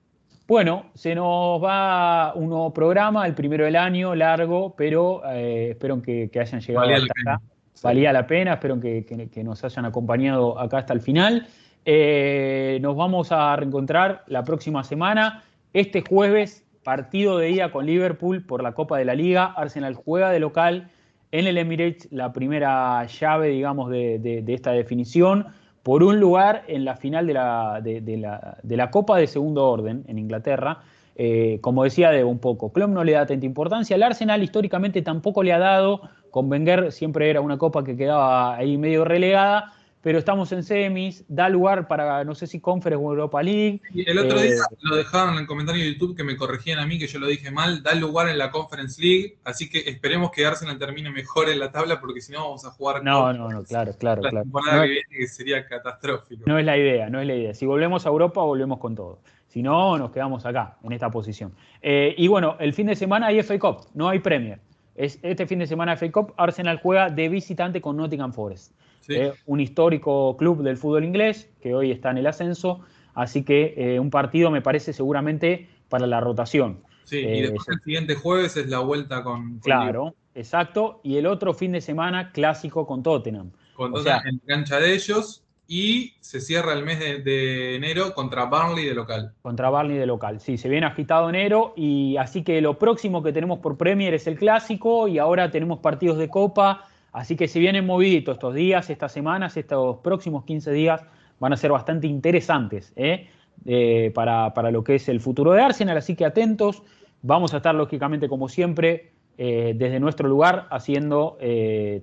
Bueno, se nos va un nuevo programa, el primero del año, largo, pero eh, espero que, que hayan llegado la hasta pena. acá. Valía la pena, espero que, nos hayan acompañado acá hasta el final. Eh, nos vamos a reencontrar la próxima semana. Este jueves, partido de ida con Liverpool por la Copa de la Liga. Arsenal juega de local en el Emirates, la primera llave, digamos, de, esta definición, por un lugar en la final de la, de, la, la Copa de segundo orden en Inglaterra. Eh, como decía Debo un poco, Klopp no le da tanta importancia, el Arsenal históricamente tampoco le ha dado, con Wenger siempre era una copa que quedaba ahí medio relegada, pero estamos en semis, da lugar para no sé si Conference o Europa League, Y el otro Eh, día lo dejaron en el comentario de YouTube que me corregían a mí que yo lo dije mal, da lugar en la Conference League, así que esperemos que Arsenal termine mejor en la tabla porque si no vamos a jugar no, no, no, claro, claro, la claro. temporada No que viene que sería catastrófico. No es la idea, no es la idea. Si volvemos a Europa, volvemos con todo. Si no, nos quedamos acá, en esta posición. Eh, y bueno, el fin de semana hay FA Cup, no hay Premier. Es, este fin de semana FA Cup, Arsenal juega de visitante con Nottingham Forest. Sí. Eh, un histórico club del fútbol inglés que hoy está en el ascenso. Así que eh, un partido me parece seguramente para la rotación. Sí, Eh, y después sí. el siguiente jueves es la vuelta con, con Claro, exacto. Y el otro fin de semana clásico con Tottenham. con o Tottenham sea- en cancha de ellos y se cierra el mes de, enero contra Burnley de local. Contra Barney de local. Sí, se viene agitado enero y así que lo próximo que tenemos por Premier es el clásico y ahora tenemos partidos de Copa. Así que se vienen moviditos estos días, estas semanas, estos próximos 15 días van a ser bastante interesantes ¿eh? Eh, para, para lo que es el futuro de Arsenal. Así que atentos. Vamos a estar lógicamente como siempre eh, desde nuestro lugar haciendo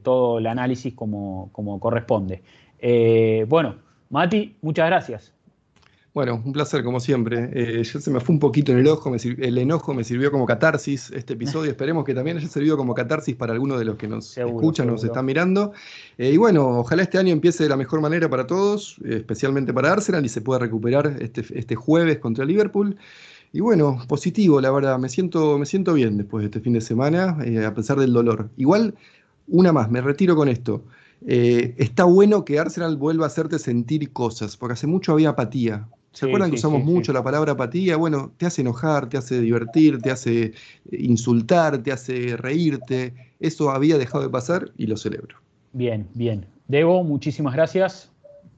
todo el análisis como, como corresponde. Eh, bueno, Mati, muchas gracias. Bueno, un placer como siempre. Eh, ya se me fue un poquito en el ojo, me sir- el enojo me sirvió como catarsis este episodio. Esperemos que también haya servido como catarsis para algunos de los que nos Seguro, escuchan, nos están mirando. Eh, y bueno, ojalá este año empiece de la mejor manera para todos, eh, especialmente para Arsenal, y se pueda recuperar este, este jueves contra Liverpool. Y bueno, positivo, la verdad, me siento, me siento bien después de este fin de semana, eh, a pesar del dolor. Igual, una más, me retiro con esto. Eh, está bueno que Arsenal vuelva a hacerte sentir cosas, porque hace mucho había apatía. ¿Se Sí, acuerdan que usamos sí, sí. mucho la palabra apatía? Bueno, te hace enojar, te hace divertir, te hace insultar, te hace reírte. Eso había dejado de pasar y lo celebro. Bien, bien. Debo, muchísimas gracias.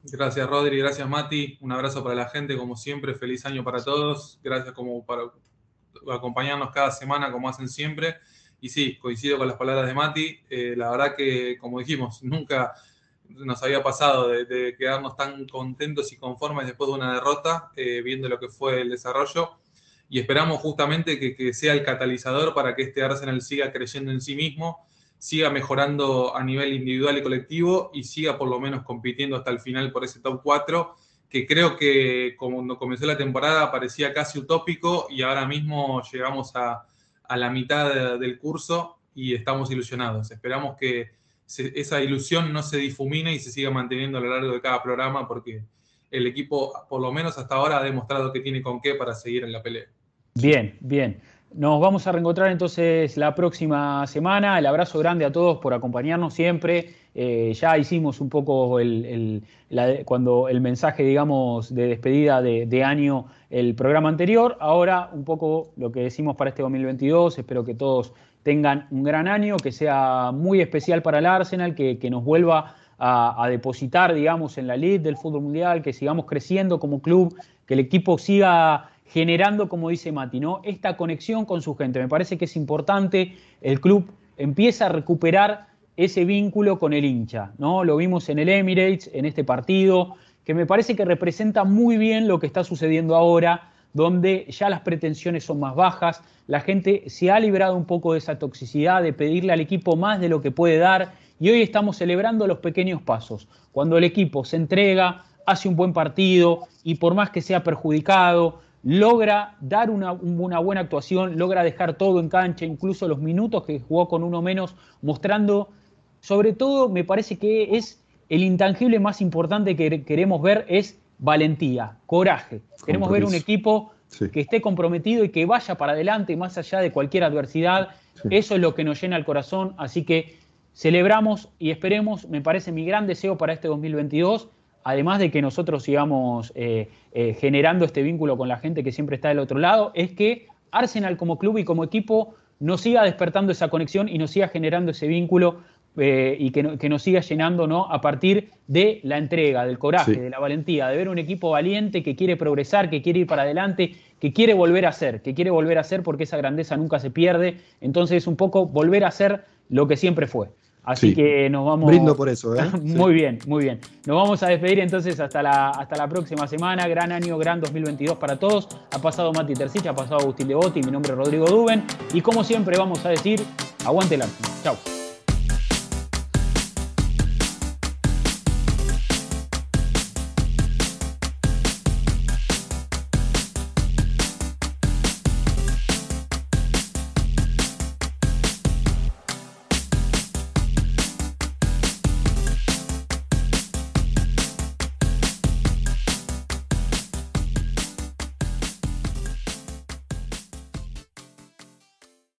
Gracias Rodri, gracias Mati, un abrazo para la gente como siempre, feliz año para todos, gracias como para acompañarnos cada semana como hacen siempre. Y sí, coincido con las palabras de Mati, eh, la verdad que como dijimos, nunca nos había pasado de, quedarnos tan contentos y conformes después de una derrota, eh, viendo lo que fue el desarrollo. y esperamos justamente que, que sea el catalizador para que este Arsenal siga creyendo en sí mismo, siga mejorando a nivel individual y colectivo y siga por lo menos compitiendo hasta el final por ese top 4 que creo que cuando comenzó la temporada parecía casi utópico y ahora mismo llegamos a, a la mitad del curso y estamos ilusionados. Esperamos que esa ilusión no se difumine y se siga manteniendo a lo largo de cada programa porque el equipo, por lo menos hasta ahora, ha demostrado que tiene con qué para seguir en la pelea. Bien, bien. Nos vamos a reencontrar entonces la próxima semana. El abrazo grande a todos por acompañarnos siempre. Eh, ya hicimos un poco el, cuando el mensaje, digamos, de despedida de, año el programa anterior. Ahora un poco lo que decimos para este 2022. Espero que todos tengan un gran año, que sea muy especial para el Arsenal, que, nos vuelva a, depositar, digamos, en la lead del fútbol mundial, que sigamos creciendo como club, que el equipo siga generando, como dice Mati, ¿no? esta conexión con su gente. Me parece que es importante, el club empieza a recuperar ese vínculo con el hincha, ¿no? Lo vimos en el Emirates, en este partido, que me parece que representa muy bien lo que está sucediendo ahora, donde ya las pretensiones son más bajas, la gente se ha librado un poco de esa toxicidad, de pedirle al equipo más de lo que puede dar, y hoy estamos celebrando los pequeños pasos, cuando el equipo se entrega, hace un buen partido y por más que sea perjudicado, logra dar una, una, buena actuación, logra dejar todo en cancha, incluso los minutos que jugó con uno menos, mostrando, sobre todo me parece que es el intangible más importante que queremos ver es valentía, coraje. Queremos ver un equipo que esté comprometido y que vaya para adelante más allá de cualquier adversidad. Eso es lo que nos llena el corazón. Así que celebramos y esperemos, me parece mi gran deseo para este 2022, además de que nosotros sigamos eh, eh, generando este vínculo con la gente que siempre está del otro lado, es que Arsenal como club y como equipo nos siga despertando esa conexión y nos siga generando ese vínculo eh, y que, nos siga llenando ¿no? a partir de la entrega, del coraje, de la valentía, de ver un equipo valiente que quiere progresar, que quiere ir para adelante, que quiere volver a ser, que quiere volver a ser porque esa grandeza nunca se pierde. Entonces es un poco volver a ser lo que siempre fue. Así que nos vamos. Brindo por eso, ¿eh? muy bien, muy bien. Nos vamos a despedir entonces hasta la, hasta la próxima semana. Gran año, gran 2022 para todos. Ha pasado Mati Tercich, ha pasado Agustín Devoti, mi nombre es Rodrigo Duben. Y como siempre, vamos a decir: aguante el arte. Chao.